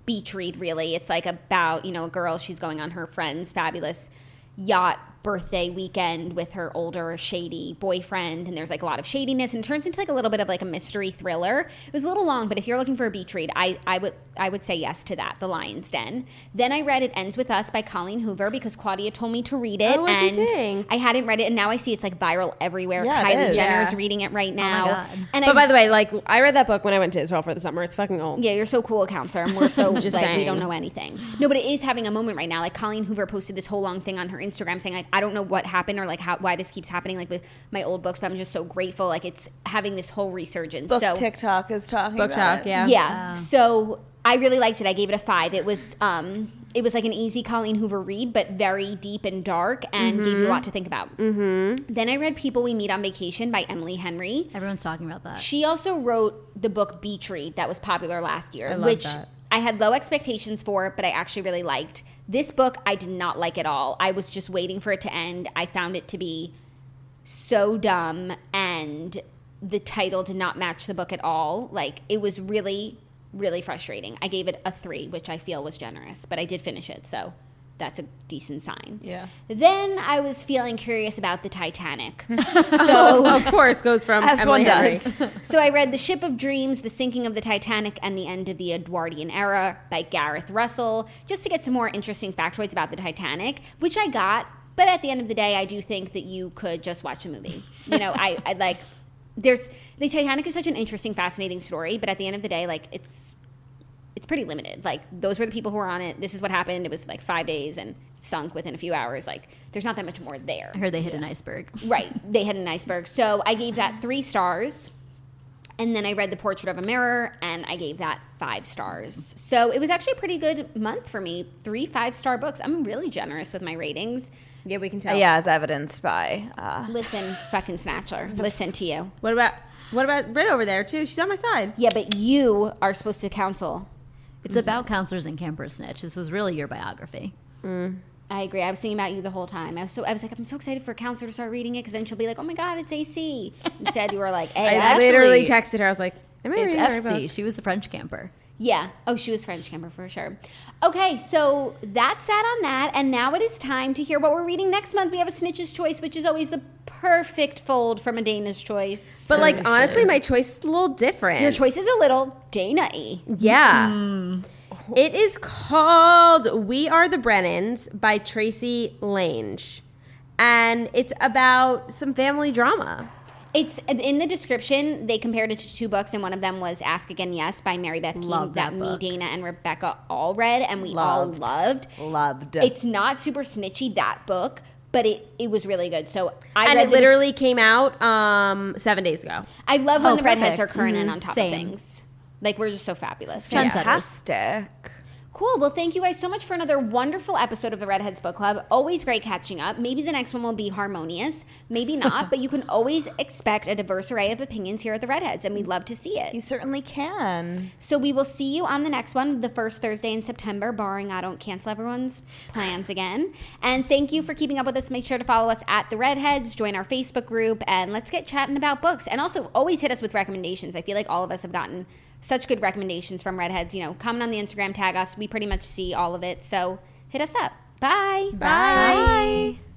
beach read, really. It's like about, you know, a girl, she's going on her friend's fabulous yacht birthday weekend with her older shady boyfriend and there's like a lot of shadiness and it turns into like a little bit of like a mystery thriller it was a little long but if you're looking for a beach read i, I would i would say yes to that the lion's den then i read it ends with us by colleen hoover because claudia told me to read it Oh, and i hadn't read it and now i see it's like viral everywhere Yeah, it kylie is. jenner's Yeah. reading it right oh now God. and But I, by the way, like I read that book when I went to Israel for the summer. It's fucking old. yeah, you're so cool, counselor. And we're so Just like we don't know anything. No, but it is having a moment right now. Like Colleen Hoover posted this whole long thing on her Instagram saying like I don't know what happened or like how why this keeps happening like with my old books, but I'm just so grateful. Like it's having this whole resurgence. Book so TikTok is talking Book about talk, it. yeah. yeah. So I really liked it. I gave it a five. It was um it was like an easy Colleen Hoover read, but very deep and dark and gave you a lot to think about. Mm-hmm. Then I read People We Meet on Vacation by Emily Henry. Everyone's talking about that. She also wrote the book Beach Read that was popular last year, I which that. I had low expectations for, but I actually really liked. This book I did not like at all. I was just waiting for it to end. I found it to be so dumb and the title did not match the book at all. Like it was really really frustrating. I gave it a 3, which I feel was generous, but I did finish it, so that's a decent sign. Yeah. Then I was feeling curious about the Titanic. so of course, goes from As Emily one Henry. does. so I read The Ship of Dreams, The Sinking of the Titanic, and the End of the Edwardian Era by Gareth Russell, just to get some more interesting factoids about the Titanic, which I got. But at the end of the day, I do think that you could just watch a movie. You know, I, I like, there's, the Titanic is such an interesting, fascinating story, but at the end of the day, like, it's, it's pretty limited. Like, those were the people who were on it. This is what happened. It was like five days and sunk within a few hours. Like, there's not that much more there. I heard they hit an iceberg. Right. They hit an iceberg. So I gave that three stars. And then I read The Portrait of a Mirror and I gave that five stars. So it was actually a pretty good month for me. Three five star books. I'm really generous with my ratings. Yeah, we can tell. yeah, as evidenced by uh, Listen, fucking Snatcher. Listen to you. What about what about Britt over there too? She's on my side. Yeah, but you are supposed to counsel. It's about counselors and Camper Snitch. This was really your biography. Mm. I agree. I was thinking about you the whole time. I was so I was like, I'm so excited for a counselor to start reading it because then she'll be like, Oh my god, it's AC. Instead, you were like, I actually- literally texted her. I was like, "Am I It's reading FC. book?" She was the French camper. Yeah. Oh, she was French camper for sure. Okay, so that's that on that. And now it is time to hear what we're reading next month. We have a Snitch's Choice, which is always the perfect fold from a Dana's Choice. But like honestly, my choice is a little different. Your choice is a little Dana y. Yeah. Mm-hmm. It is called We Are the Brennans by Tracey Lange. And it's about some family drama. It's in the description. They compared it to two books, and one of them was "Ask Again, Yes" by Mary Beth Keane Love that me. Dana, and Rebecca all read, and we Loved. all loved. Loved. It's not super snitchy that book, but it, it was really good. So I and read it the des- literally came out um, seven days ago. I love when Oh, the Readheads are current and Mhm. on top Same. of things. Like we're just so fabulous. Trendsetters. fantastic. Cool. Well, thank you guys so much for another wonderful episode of the Readheads Book Club. Always great catching up. Maybe the next one will be harmonious, maybe not, but you can always expect a diverse array of opinions here at the Readheads, and we'd love to see it. You certainly can. So we will see you on the next one, the first Thursday in September, barring I don't cancel everyone's plans again. And thank you for keeping up with us. Make sure to follow us at the Readheads, join our Facebook group, and let's get chatting about books. And also always hit us with recommendations. I feel like all of us have gotten such good recommendations from Readheads. You know, comment on the Instagram, tag us. We pretty much see all of it. So hit us up. Bye. Bye.